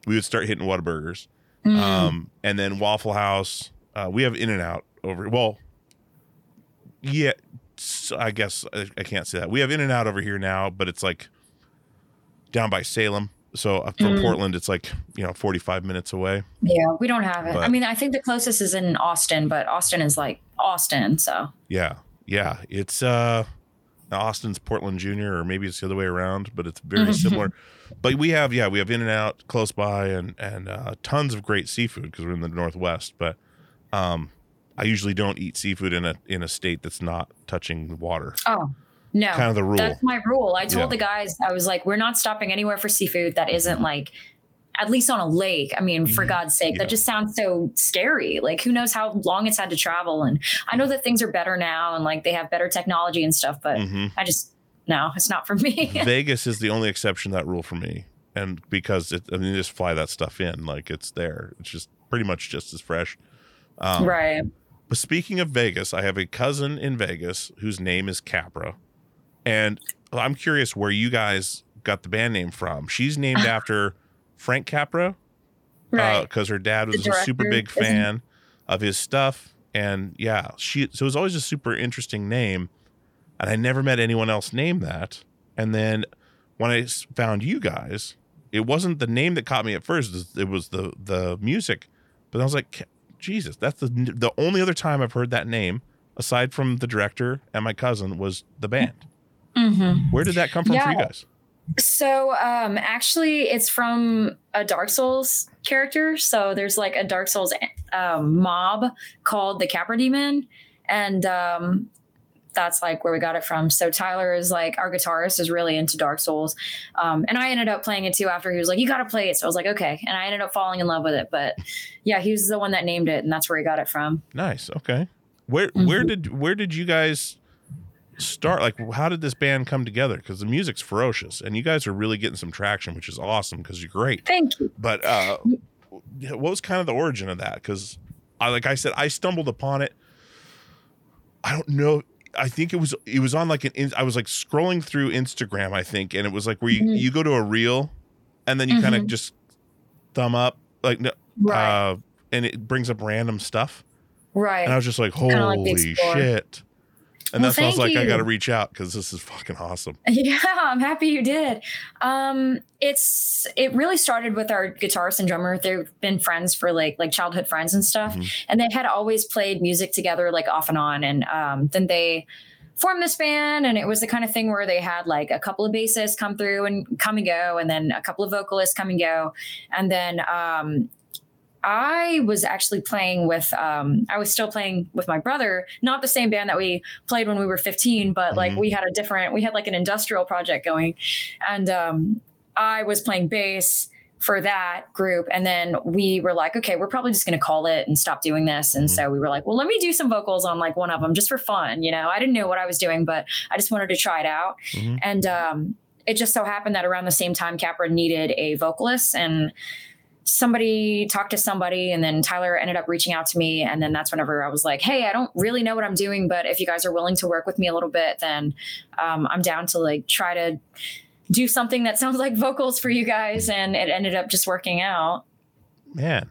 We would start hitting Whataburgers, Mm. um, and then Waffle House. Uh, we have In and Out over. Well, yeah, I guess I, I can't say that. We have In and Out over here now, but it's like down by Salem. So uh, from Mm. Portland, it's like you know forty five minutes away. yeah, we don't have it. But- I mean, I think the closest is in Austin, but Austin is like Austin, so Yeah, yeah. It's uh Austin's Portland Junior, or maybe it's the other way around, but it's very Mhm. similar. But we have, yeah, we have In and Out close by, and and uh, tons of great seafood because we're in the Northwest. But um, I usually don't eat seafood in a in a state that's not touching the water. oh no, Kind of the rule. That's my rule. I told Yeah. the guys, I was like, we're not stopping anywhere for seafood that isn't like, at least on a lake. I mean, for Mhm. God's sake, Yeah. that just sounds so scary. Like, who knows how long it's had to travel? And I know that things are better now and like they have better technology and stuff, but hmm I just, no, it's not for me. *laughs* Vegas is the only exception to that rule for me, and because it, I mean, you just fly that stuff in like it's there. It's just pretty much just as fresh. Um, right. But speaking of Vegas, I have a cousin in Vegas whose name is Capra. And I'm curious where you guys got the band name from. She's named *laughs* after Frank Capra uh, Right. because her dad was a super big fan of his stuff. And yeah, she so it was always a super interesting name. And I never met anyone else named that. And then when I found you guys, it wasn't the name that caught me at first. It was the the music. But I was like, Jesus, that's the the only other time I've heard that name, aside from the director and my cousin, was the band. mm-hmm. Where did that come from for you guys? So um actually it's from a Dark Souls character. So there's like a Dark Souls um, mob called the Capra Demon. And um that's like where we got it from. So Tyler is like our guitarist is really into Dark Souls. Um and I ended up playing it too after he was like, You gotta play it. So I was like, okay. And I ended up falling in love with it. But yeah, he was the one that named it and that's where he got it from. Nice. Okay. Where where Mhm. did where did you guys start? Like, how did this band come together? Because the music's ferocious, and you guys are really getting some traction, which is awesome because you're great. Thank you. But uh, what was kind of the origin of that? Because I, like I said, I stumbled upon it. I don't know. I think it was it was on like an. I was like scrolling through Instagram, I think, and it was like where you Mhm. you go to a reel, and then you kind of just thumb up like no, Right. uh, and it brings up random stuff. right. And I was just like, like holy the shit. And Well, that's when I was like, I got to reach out because this is fucking awesome. *laughs* Yeah, I'm happy you did. Um, it's it really started with our guitarist and drummer. They've been friends for like like childhood friends and stuff, Mhm. and they had always played music together like off and on. And um, then they formed this band, and it was the kind of thing where they had like a couple of bassists come through and come and go, and then a couple of vocalists come and go, and then um, I was actually playing with um I was still playing with my brother, not the same band that we played when we were 15, but like Mhm. we had a different we had like an industrial project going and um I was playing bass for that group and then we were like okay we're probably just going to call it and stop doing this and Mhm. so we were like well let me do some vocals on like one of them just for fun you know i didn't know what i was doing but i just wanted to try it out Mhm. and um it just so happened that around the same time Capra needed a vocalist and somebody talked to somebody and then Tyler ended up reaching out to me and then that's whenever I was like, "Hey, I don't really know what I'm doing, but if you guys are willing to work with me a little bit, then um, I'm down to like try to do something that sounds like vocals for you guys." And it ended up just working out. Man,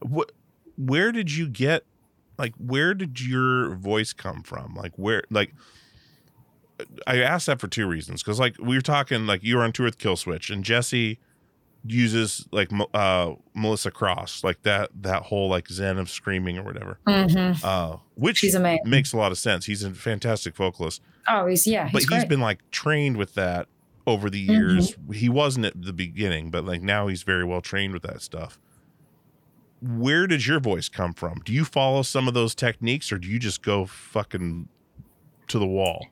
what? Where did you get? Like, where did your voice come from? Like, where? Like, I asked that for two reasons. Because, like, we were talking, like, you were on tour with Killswitch, and Jesse uses like uh Melissa Cross, like that that whole like zen of screaming or whatever. Mm-hmm. Uh which She's amazing. makes a lot of sense. He's a fantastic vocalist. Oh, he's yeah, he's but he's been like trained with that over the years. He wasn't at the beginning, but like now he's very well trained with that stuff. Where did your voice come from? Do you follow some of those techniques or do you just go fucking to the wall?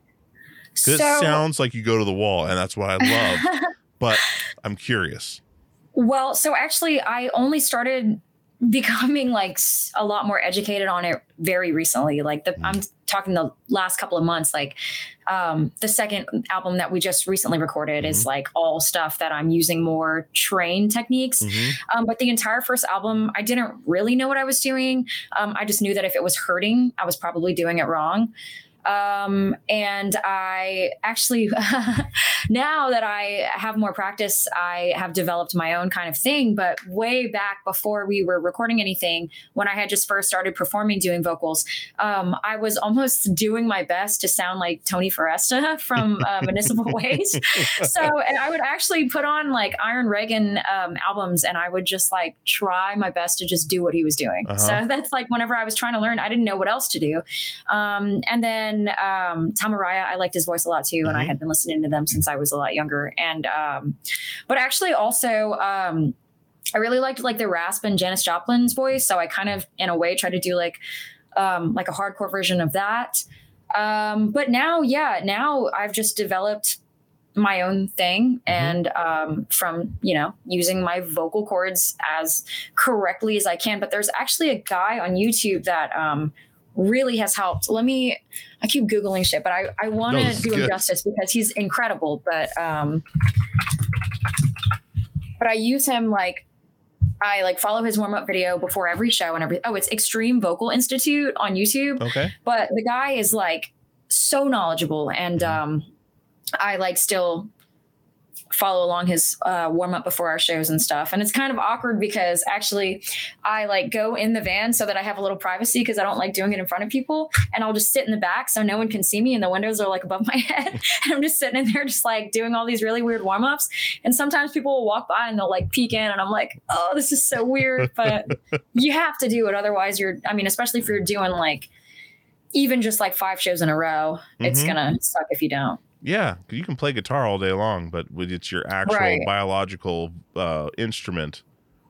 'Cause so, it sounds like you go to the wall, and that's what I love. *laughs* but I'm curious. Well, so actually, I only started becoming like a lot more educated on it very recently. Like the, I'm talking the last couple of months. Like um, the second album that we just recently recorded is like all stuff that I'm using more train techniques. Mhm. Um, but the entire first album, I didn't really know what I was doing. Um, I just knew that if it was hurting, I was probably doing it wrong. Um, and I actually, *laughs* now that I have more practice, I have developed my own kind of thing. But way back before we were recording anything, when I had just first started performing doing vocals, um, I was almost doing my best to sound like Tony Foresta *laughs* from uh, Municipal *laughs* Waste. so, and I would actually put on like Iron Reagan um, albums and I would just like try my best to just do what he was doing. Uh-huh. So that's like whenever I was trying to learn, I didn't know what else to do. Um, and then um, Tamaraya, I liked his voice a lot too, and I Mhm. had been listening to them since I was a lot younger. And um, but actually also. Um, I really liked like the rasp and Janis Joplin's voice, so I kind of, in a way, tried to do like, um, like a hardcore version of that. Um, but now, yeah, now I've just developed my own thing and um, from you know using my vocal cords as correctly as i can but there's actually a guy on youtube that um, really has helped. Let me i keep googling shit but i, I want to is do him justice because he's incredible but um but i use him like i like follow his warm-up video before every show and every oh it's extreme vocal institute on youtube. Okay. but the guy is like so knowledgeable and um i like still follow along his uh, warm up before our shows and stuff. And it's kind of awkward because actually i like go in the van so that i have a little privacy because i don't like doing it in front of people. And i'll just sit in the back so no one can see me and the windows are like above my *laughs* head. And i'm just sitting in there just like doing all these really weird warm-ups. And sometimes people will walk by and they'll like peek in and i'm like oh this is so weird. *laughs* But you have to do it otherwise you're i mean especially if you're doing like even just like five shows in a row, it's Mhm. gonna suck if you don't. Yeah, you can play guitar all day long, but when it's your actual Right. biological uh, instrument,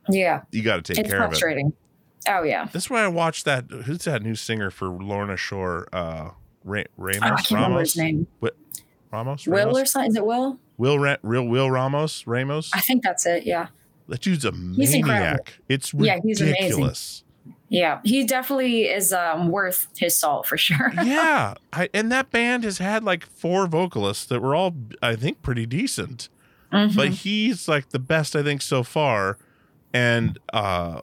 Yeah, you got to take it's care of it. frustrating. Oh yeah, That's why I watched that. Who's that new singer for Lorna Shore? Uh, Ra- Ramos. Oh, I can't remember his name. Ramos. Will Ramos? or something? Is it Will? Will Ra- real Will Ramos Ramos. I think that's it. Yeah, That dude's a He's incredible. maniac. It's Yeah, he's amazing. Yeah. He definitely is um, worth his salt for sure. *laughs* yeah, I, and that band has had like four vocalists that were all, I think, pretty decent. Mhm. but he's like the best I think so far. And uh,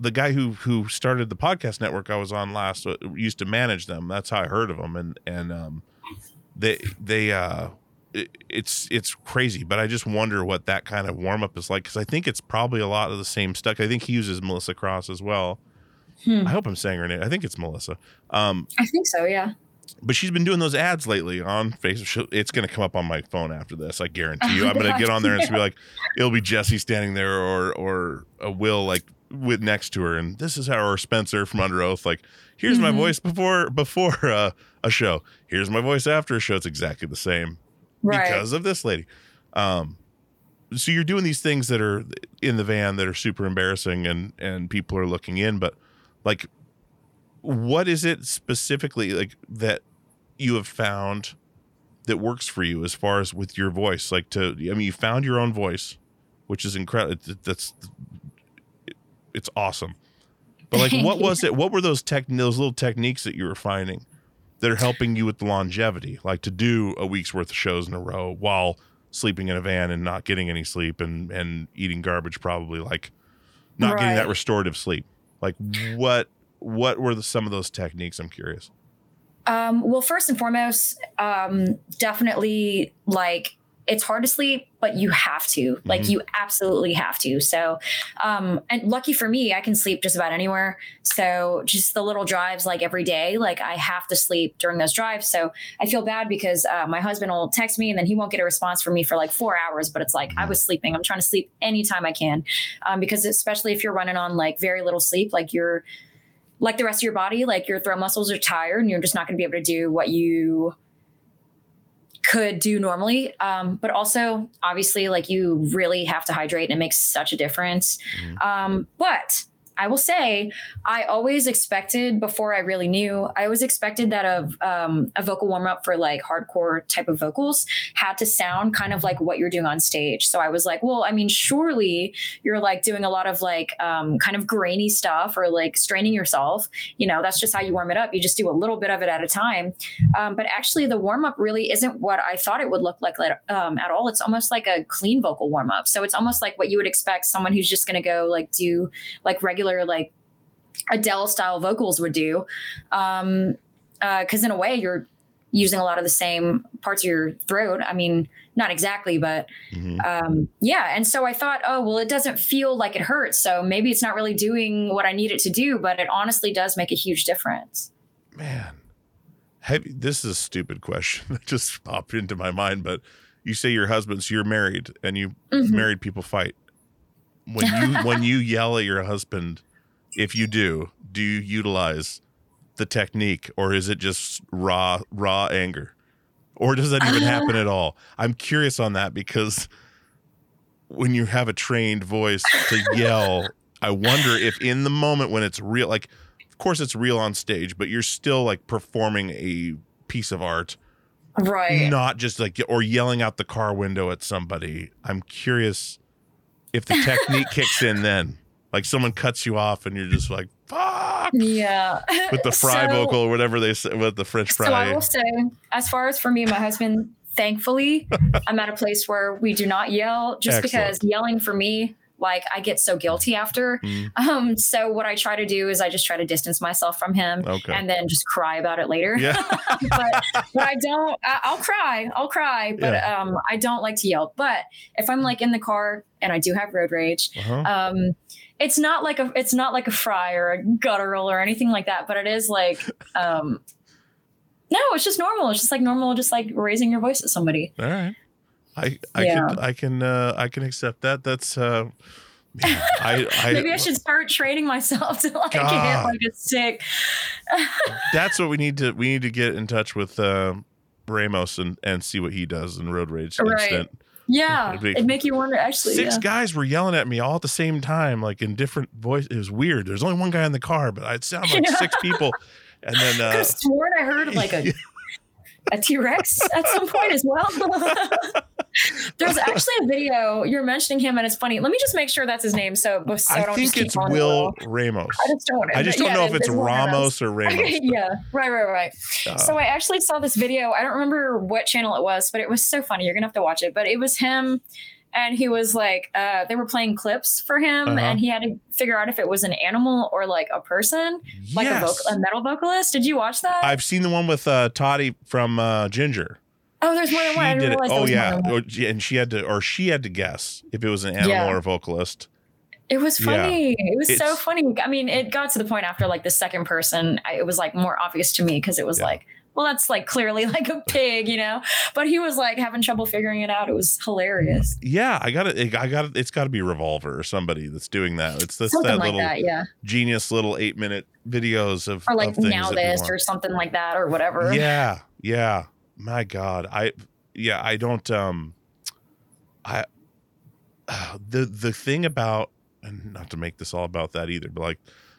the guy who who started the podcast network I was on last uh, used to manage them. That's how I heard of them. And and um, they they uh, it, it's it's crazy. But I just wonder what that kind of warm up is like because I think it's probably a lot of the same stuff. I think he uses Melissa Cross as well. Hmm. I hope I'm saying her name. I think it's Melissa. Um, I think so. Yeah. but she's been doing those ads lately on Facebook. It's going to come up on my phone after this. I guarantee you. Oh, I'm going to get on there and be *laughs* like, it'll be Jesse standing there or or a Will like with next to her, and this is how or Spencer from Underoath. Like, here's my Mhm. voice before before uh, a show. Here's my voice after a show. It's exactly the same Right. because of this lady. Um, so you're doing these things that are in the van that are super embarrassing, and and people are looking in, but like what is it specifically like that you have found that works for you as far as with your voice? Like to i mean you found your own voice which is incredible that's it's awesome. But like *laughs* what was it what were those tech those little techniques that you were finding that are helping you with the longevity? Like to do a week's worth of shows in a row while sleeping in a van and not getting any sleep and and eating garbage probably like not getting that restorative sleep. Like what what were the, some of those techniques? I'm curious. Um, well, first and foremost, um, definitely like it's hard to sleep, but you have to. Like Mhm. you absolutely have to. So, um, and lucky for me, I can sleep just about anywhere. So just the little drives, like every day, like I have to sleep during those drives. So I feel bad because uh, my husband will text me and then he won't get a response from me for like four hours. But it's like I was sleeping. I'm trying to sleep anytime I can, um, because especially if you're running on like very little sleep, like you're like the rest of your body, like your throat muscles are tired and you're just not going to be able to do what you could do normally. Um, but also, obviously, like you really have to hydrate and it makes such a difference. Um, but I will say, I always expected before I really knew, I always expected that a, um, a vocal warm up for like hardcore type of vocals had to sound kind of like what you're doing on stage. So I was like, well, I mean, surely you're like doing a lot of like um, kind of grainy stuff or like straining yourself. You know, that's just how you warm it up. You just do a little bit of it at a time. Um, but actually, the warm up really isn't what I thought it would look like um, at all. It's almost like a clean vocal warm up. So it's almost like what you would expect someone who's just going to go like do like regular like Adele style vocals would do. Um, because in a way, you're using a lot of the same parts of your throat. I mean, not exactly, but Mhm. um, yeah. And so I thought, oh, well, it doesn't feel like it hurts. So maybe it's not really doing what I need it to do, but it honestly does make a huge difference. Man, have, this is a stupid question *laughs* that just popped into my mind. But you say your husband, so you're married, and you Mhm. married people fight. When you *laughs* when you yell at your husband, if you do, do you utilize the technique, or is it just raw raw anger, or does that even Uh. happen at all? I'm curious on that because when you have a trained voice to yell, I wonder if in the moment when it's real, like, of course it's real on stage, but you're still like performing a piece of art, Right. not just like or yelling out the car window at somebody. I'm curious if the technique kicks in then, like someone cuts you off and you're just like fuck. Yeah. with the fry So- vocal or whatever they say with the French fry So I will say, as far as for me and my husband, thankfully, *laughs* I'm at a place where we do not yell just because yelling for me, like I get so guilty after. Mm. Um, so what I try to do is I just try to distance myself from him Okay. and then just cry about it later. Yeah. *laughs* but, but I don't, I, I'll cry, I'll cry, but Yeah. um, I don't like to yell. But if I'm like in the car and I do have road rage, Uh-huh. um it's not like a it's not like a fry or a guttural or anything like that but it is like um no it's just normal it's just like normal just like raising your voice at somebody All right. I I Yeah. can I can uh I can accept that. That's uh man, I *laughs* I maybe i should start training myself to like God. get like a sick *laughs* that's what we need to we need to get in touch with uh Ramos and and see what he does in road rage Right. yeah It'd be- it'd make you wonder actually Six yeah. guys were yelling at me all at the same time, like in different voice. It was weird. There's only one guy in the car, but it sounded like Yeah. six people. And then I uh *laughs* have sworn I heard like a a T-Rex at some point as well. *laughs* There's actually a video you're mentioning him, and it's funny. Let me just make sure that's his name, so, so I, I don't think it's Will. Ramos. I just don't. I just don't yeah, know if it's Will Ramos or *laughs* Ramos. Okay, yeah, right, right, right. Uh, so I actually saw this video. I don't remember what channel it was, but it was so funny. You're gonna have to watch it. But it was him, and he was like, uh, they were playing clips for him, Uh-huh. and he had to figure out if it was an animal or like a person, like a, vocal, a metal vocalist. Did you watch that? I've seen the one with uh Tati from uh Jinjer. Oh, there's more than one. I didn't realize oh, oh yeah. Or- and she had to, or she had to guess if it was an animal Yeah. or a vocalist. It was Yeah. funny. It was so funny. I mean, it got to the point after like the second person, I, it was like more obvious to me because it was Yeah. like, well, that's like clearly *laughs* like a pig, you know. But he was like having trouble figuring it out. It was hilarious. Yeah, I got it. I got it. It's got to be Revolver or somebody that's doing that. It's this Something that like little that, yeah. genius little eight minute videos of Or like of now this or something like that or whatever. yeah, yeah. My God, I yeah, I don't. Um, I *sighs* the the thing about and not to make this all about that either, but like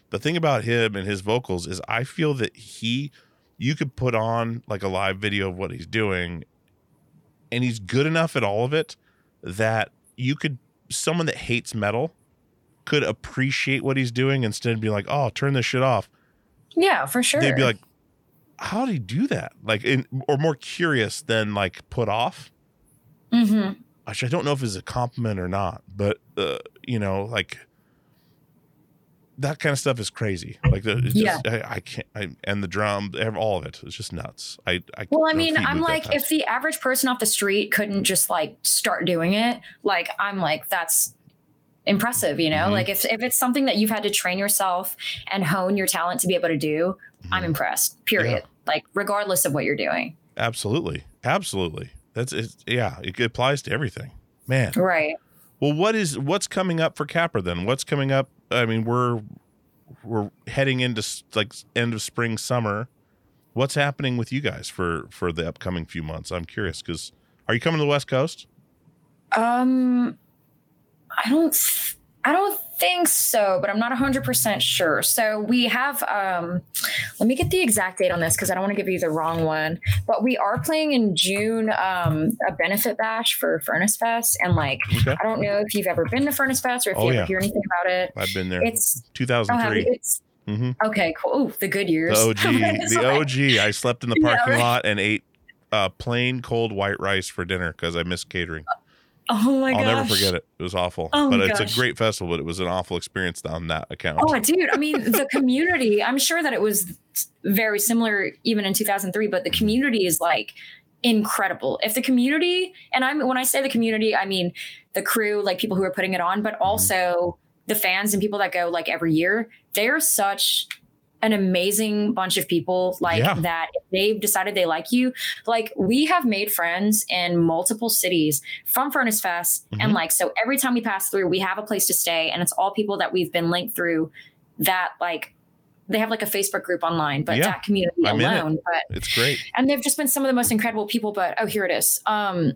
the thing about him and his vocals is I feel that he you could put on like a live video of what he's doing and he's good enough at all of it that you could someone that hates metal could appreciate what he's doing instead of be like, "Oh, turn this shit off." Yeah, for sure. They'd be like, "How did he do that?" Like, in, or more curious than like put off. hmm which I don't know if it's a compliment or not, but uh, you know, like that kind of stuff is crazy. Like the it's Yeah. I, I can't. I, and the drum, all of it, it's just nuts. I, I Well, I mean, I'm like, if the average person off the street couldn't just like start doing it, like I'm like, that's impressive, you know? Mhm. Like if if it's something that you've had to train yourself and hone your talent to be able to do, I'm impressed. Period. Like regardless of what you're doing. absolutely, absolutely. That's it. Yeah, it applies to everything, man. Right. Well, what is what's coming up for Capra then? What's coming up? I mean, we're we're heading into like end of spring, summer. What's happening with you guys for for the upcoming few months? I'm curious because are you coming to the West Coast? Um I don't I don't think so, but I'm not 100% sure. So we have um let me get the exact date on this cuz I don't want to give you the wrong one, but we are playing in June um a benefit bash for Furnace Fest and like Okay, I don't know if you've ever been to Furnace Fest or if Oh, you ever yeah. hear anything about it. I've been there. It's oh, 2003. you? it's hmm okay, cool. Ooh, the good years. The OG, *laughs* the OG. I slept in the *laughs* Yeah, parking right. lot and ate uh, plain cold white rice for dinner because I missed catering. Oh my I'll gosh. never forget it. It was awful, Oh, but it's gosh. a great festival. But it was an awful experience on that account. Oh, dude. I mean, the community, I'm sure that it was very similar even in 2003, but the community is like incredible. If the community, and I'm, when I say the community, I mean the crew, like people who are putting it on, Mm-hmm. but also the fans and people that go like every year, they are such an amazing bunch of people like Yeah. that they've decided they like you like we have made friends in multiple cities from furnace fest Mhm. and like so every time we pass through we have a place to stay and it's all people that we've been linked through that like they have like a facebook group online but Yeah. that community I'm in it. alone but It's great. and they've just been some of the most incredible people but oh here it is um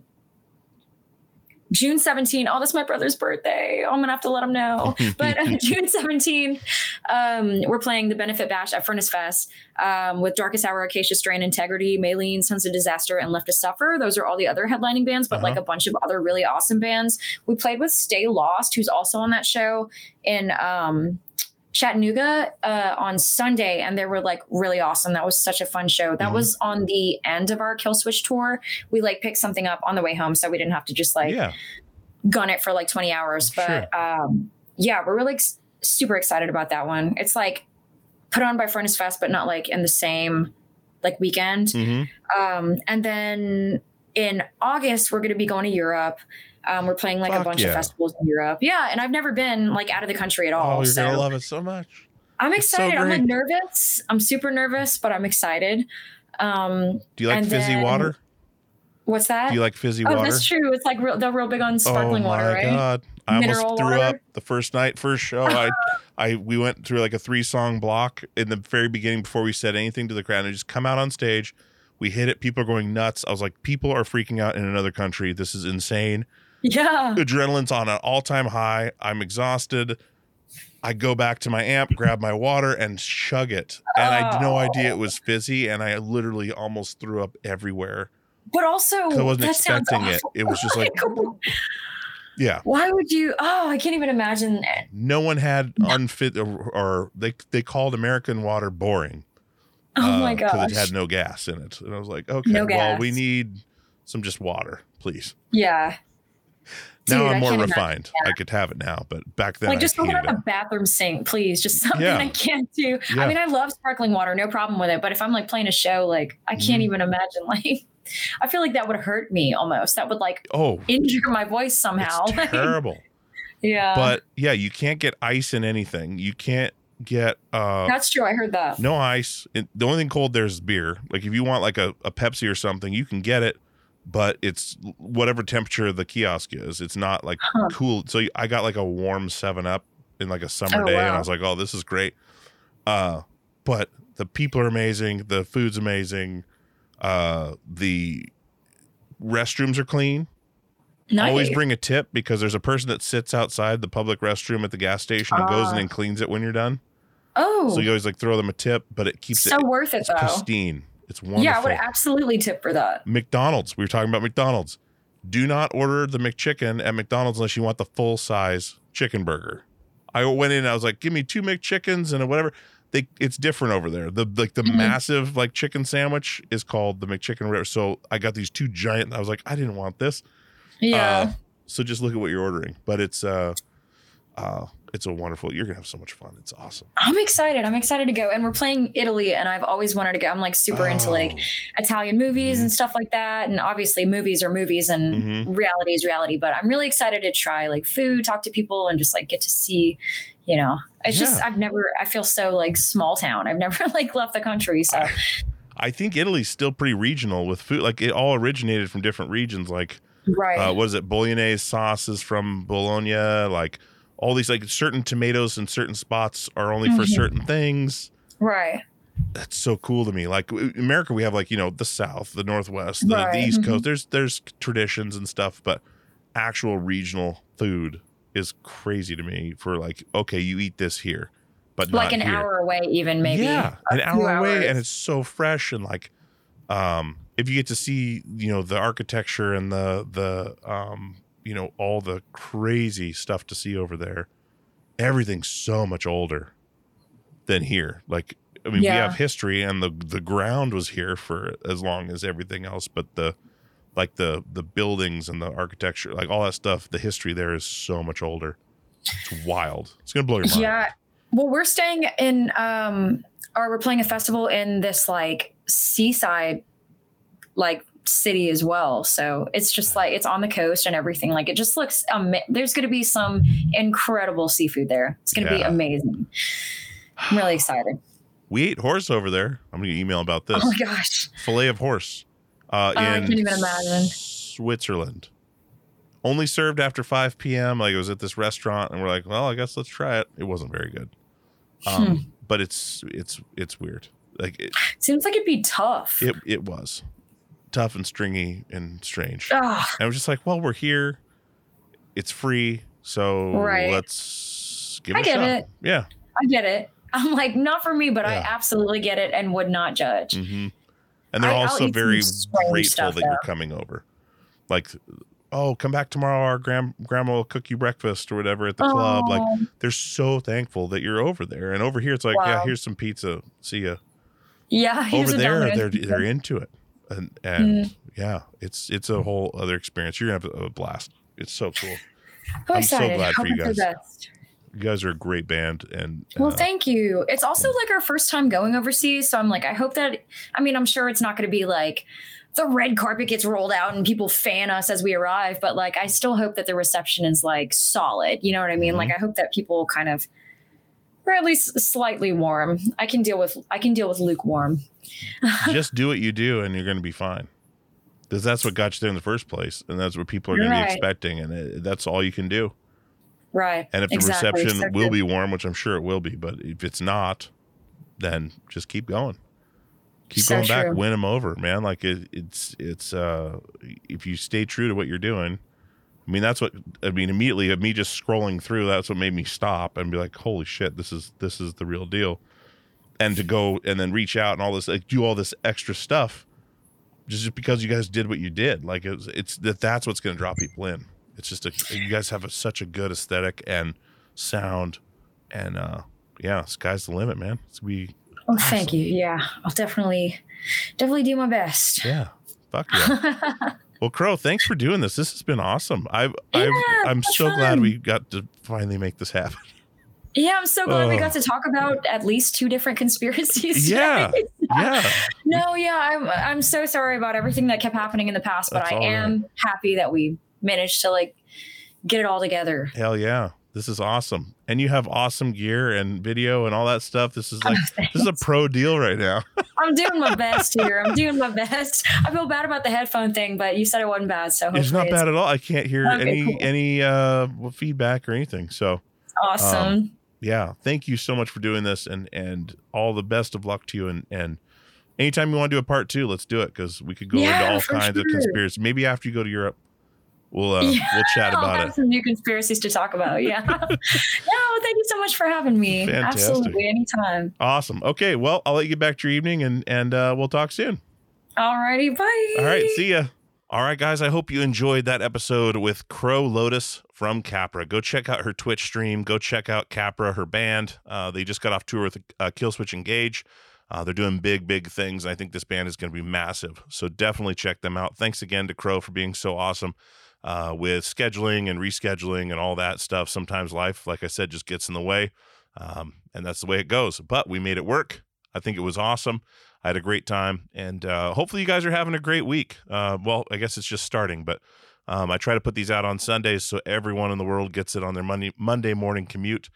June 17. Oh, that's my brother's birthday. Oh, I'm gonna have to let him know. *laughs* But uh, *laughs* June 17, um, we're playing the benefit bash at Furnace Fest um, with Darkest Hour, Acacia Strain, Integrity, Maylene, Sons of Disaster, and Left to Suffer. Those are all the other headlining bands, but Uh-huh. like a bunch of other really awesome bands. We played with Stay Lost, who's also on that show in um, Chattanooga uh, on Sunday, and they were like really awesome. That was such a fun show. That Mhm. was on the end of our Killswitch tour. We like picked something up on the way home, so we didn't have to just like yeah. gun it for like 20 hours. But um, yeah, we're really ex- super excited about that one. It's like put on by Furnace Fest, but not like in the same like weekend. hmm Um, and then in August, we're going to be going to Europe. Um, we're playing like Fuck a bunch yeah. of festivals in Europe. Yeah, and I've never been like out of the country at all. Oh, you're so gonna love it so much. I'm It's so excited. I'm like nervous. I'm super nervous, but I'm excited. Um, Do you like fizzy then- water? what's that? Do you like fizzy oh, water? that's true. It's like real, they're real big on sparkling oh water, my right? god! I Mineral almost threw water? up the first night, first show. I, *laughs* I we went through like a three song block in the very beginning before we said anything to the crowd. And just come out on stage. We hit it. People are going nuts. I was like, people are freaking out in another country. This is insane. Yeah. Adrenaline's on an all time high. I'm exhausted. I go back to my amp, grab my water, and chug it. And I had no Oh. idea it was fizzy, and I literally almost threw up everywhere. But also, I wasn't that expecting it. awful. It was just like, *laughs* yeah. why would you? Oh, I can't even imagine. it. no one had unfit or, or they they called American water boring. Oh my uh, because it had no gas in it, and I was like, okay, No well, we need some just water, please. yeah. Now Dude, I'm more imagine refined. I could have it now, but back then like I just up it. a bathroom sink, please. Just something Yeah. I can't do. Yeah. I mean, I love sparkling water, no problem with it. But if I'm like playing a show, like I can't Mhm. even imagine. *laughs* Like, I feel like that would hurt me almost. That would like Oh, injure my voice somehow. it's *laughs* terrible. yeah. but yeah, you can't get ice in anything. You can't get uh that's true. I heard that. no ice. It, the only thing cold there is beer. Like if you want like a, a Pepsi or something, you can get it, but it's whatever temperature the kiosk is. It's not like Huh. cool. So I got like a warm Seven Up in like a summer Oh, day, and I was like, oh, this is great. Uh, but the people are amazing. The food's amazing. Uh, the restrooms are clean. Nice. Always bring a tip because there's a person that sits outside the public restroom at the gas station and goes in Ah. and cleans it when you're done. oh, So you always like throw them a tip, but it keeps it. so it worth it though. pristine. It's wonderful. Yeah, I would absolutely tip for that. McDonald's. We were talking about McDonald's. Do not order the McChicken at McDonald's unless you want the full size chicken burger. I went in and I was like, give me two McChickens and a whatever. They it's different over there. The like the Mhm. massive like chicken sandwich is called the McChicken. So I got these two giant. I was like, I didn't want this. Yeah. Uh, So just look at what you're ordering. But it's uh, uh, it's a wonderful. You're gonna have so much fun. It's awesome. I'm excited. I'm excited to go. And we're playing Italy, and I've always wanted to go. I'm like super into like Oh. Italian movies Mhm. and stuff like that. And obviously, movies are movies, and Mhm. reality is reality. But I'm really excited to try like food, talk to people, and just like get to see. You know, it's just I've never. I feel so like small town. I've *laughs* never like left the country. So I think Italy's still pretty regional with food. Like it all originated from different regions. Like right. uh, what is it? Bolognese sauces from Bologna. Like all these like certain tomatoes in certain spots are only for Mhm. certain things. right. That's so cool to me. Like America, we have like you know the South, the Northwest, the, Right. the East Mhm. Coast. There's there's traditions and stuff, but actual regional food is crazy to me. For like, okay, you eat this here, but Like an here. hour away, even maybe. Yeah, an hour away, and it's so fresh and like, um, if you get to see, you know, the architecture and the the um, you know, all the crazy stuff to see over there, everything's so much older than here. Like, I mean, we have history, and the the ground was here for as long as everything else, but the like the the buildings and the architecture, like all that stuff, the history there is so much older. It's wild. It's gonna blow your mind. Yeah. Well, we're staying in um or we're playing a festival in this like seaside like city as well. So it's just like it's on the coast and everything. Like it just looks um there's going to be some incredible seafood there. It's going to be amazing. I'm really excited. We ate horse over there. I'm gonna email about this. Oh my gosh. Filet of horse. Uh, Oh, I in can't even imagine. Switzerland. Only served after 5 p.m. Like it was at this restaurant, and we're like, well, I guess let's try it. It wasn't very good. Um, Hmm. But it's it's it's weird. Like it, Seems like it'd be tough. it it was tough and stringy and strange. Ugh. I was just like, well, we're here. It's free, so Right. let's give it I a get shot. it. Yeah. I get it. I'm like not for me, but I absolutely get it and would not judge. hmm And they're I- also very grateful stuff, that you're coming over. Like, oh, come back tomorrow. Our grand grandma will cook you breakfast or whatever at the club. Like, they're so thankful that you're over there. And over here, it's like, yeah, here's some pizza. See ya. yeah, over there, they're pizza. they're into it, and and Mm. yeah, it's it's a whole other experience. You're gonna have a blast. It's so cool. I'm, I'm so glad for you guys. You guys are a great band, and Well, uh, thank you. It's also like our first time going overseas, so I'm like, I hope that. I mean, I'm sure it's not going to be like the red carpet gets rolled out and people fan us as we arrive, but like, I still hope that the reception is like solid. You know what I mean? Mhm. Like, I hope that people kind of, or at least slightly warm. I can deal with. I can deal with lukewarm. Just do what you do, and you're gonna be fine. Because that's what got you there in the first place, and that's what people are gonna be expecting, and it, that's all you can do. Right. And if the Exactly. reception So will be warm, which I'm sure it will be, but if it's not, then just keep going. Keep So going back, true. win them over, man. Like it, it's it's uh if you stay true to what you're doing. I mean, that's what I mean. Immediately, of me just scrolling through, that's what made me stop and be like, "Holy shit, this is this is the real deal." And to go and then reach out and all this, like, do all this extra stuff, just because you guys did what you did. Like it's it's that that's what's going to draw people in. It's just a you guys have a, such a good aesthetic and sound, and uh yeah, sky's the limit, man. It's be Oh, thank you. Yeah, I'll definitely, definitely do my best. yeah, fuck yeah. *laughs* Well, Crow, thanks for doing this. This has been awesome. I've, I've Yeah, I'm it's so glad we got to finally make this happen. Yeah, I'm so glad we Oh. got to talk about at least two different *laughs* conspiracies. Yeah, today. yeah. *laughs* no, yeah, I'm I'm so sorry about everything that kept happening in the past, but That's I am happy that we managed to like get it all together. Hell yeah. This is awesome. And you have awesome gear and video and all that stuff. This is *laughs* like this is a pro deal right now. I'm doing my best here. I'm doing my best. I feel bad about the headphone thing, but you said it wasn't bad, so it's not bad at all. I can't hear Okay, any cool. any uh feedback or anything. So awesome. um, yeah, thank you so much for doing this and and all the best of luck to you and and anytime you want to do a part two, let's do it because we could go Yeah, into all kinds of sure. conspiracy. Maybe after you go to Europe, we'll uh, Yeah, we'll chat I'll about have it. some new conspiracies to talk about. Yeah. *laughs* *laughs* no, thank you so much for having me. Fantastic. Absolutely, anytime. Awesome. Okay, well, I'll let you get back to your evening and and uh, we'll talk soon. Alrighty, bye. All right, see ya. All right, guys, I hope you enjoyed that episode with Crow Lotus from Capra. Go check out her Twitch stream. Go check out Capra, her band. Uh, they just got off tour with uh, Killswitch Engage. Uh, they're doing big, big things. And I think this band is going to be massive. So definitely check them out. Thanks again to Crow for being so awesome. uh, with scheduling and rescheduling and all that stuff. Sometimes life, like I said, just gets in the way. Um, and that's the way it goes. But we made it work. I think it was awesome. I had a great time. And uh, hopefully, you guys are having a great week. Uh, well, I guess it's just starting, but um, I try to put these out on Sundays so everyone in the world gets it on their Monday, Monday morning commute.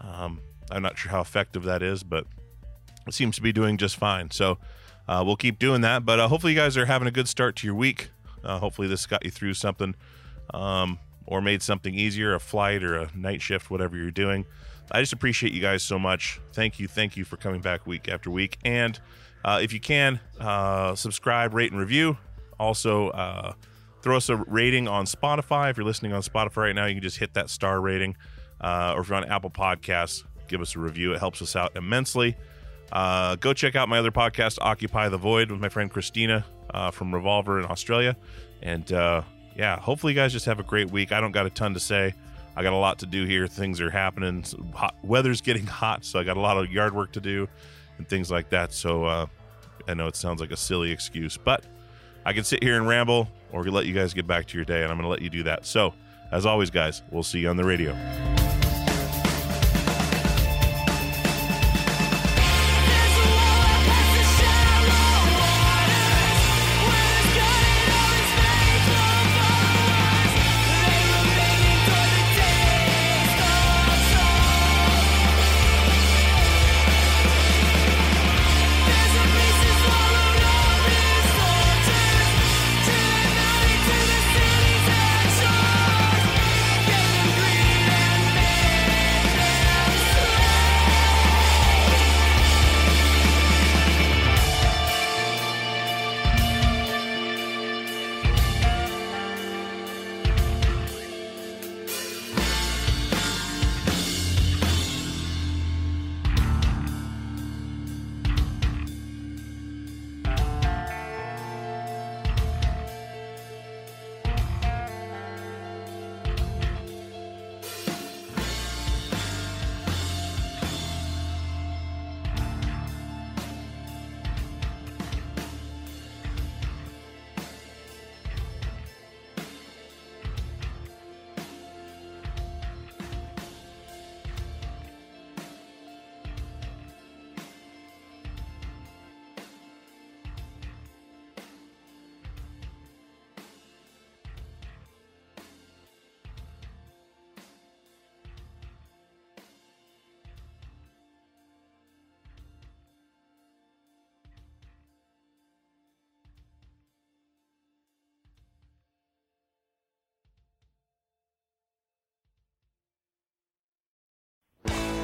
Um, I'm not sure how effective that is, but it seems to be doing just fine. So uh, we'll keep doing that. But uh, hopefully, you guys are having a good start to your week. Uh, hopefully, this got you through something um, or made something easier a flight or a night shift, whatever you're doing. I just appreciate you guys so much. Thank you. Thank you for coming back week after week. And uh, if you can, uh, subscribe, rate, and review. Also, uh, throw us a rating on Spotify. If you're listening on Spotify right now, you can just hit that star rating. Uh, or if you're on Apple Podcasts, give us a review. It helps us out immensely. Uh, go check out my other podcast, Occupy the Void, with my friend Christina uh, from Revolver in Australia. And yeah, hopefully you guys just have a great week. I don't got a ton to say. I got a lot to do here. Things are happening. Hot, weather's getting *laughs* hot, so I got a lot of yard work to do and things like that. So uh, I know it sounds like a silly excuse, but I can sit here and ramble or let you guys get back to your day, and I'm going to let you do that. So, as always, guys, we'll see you on the radio.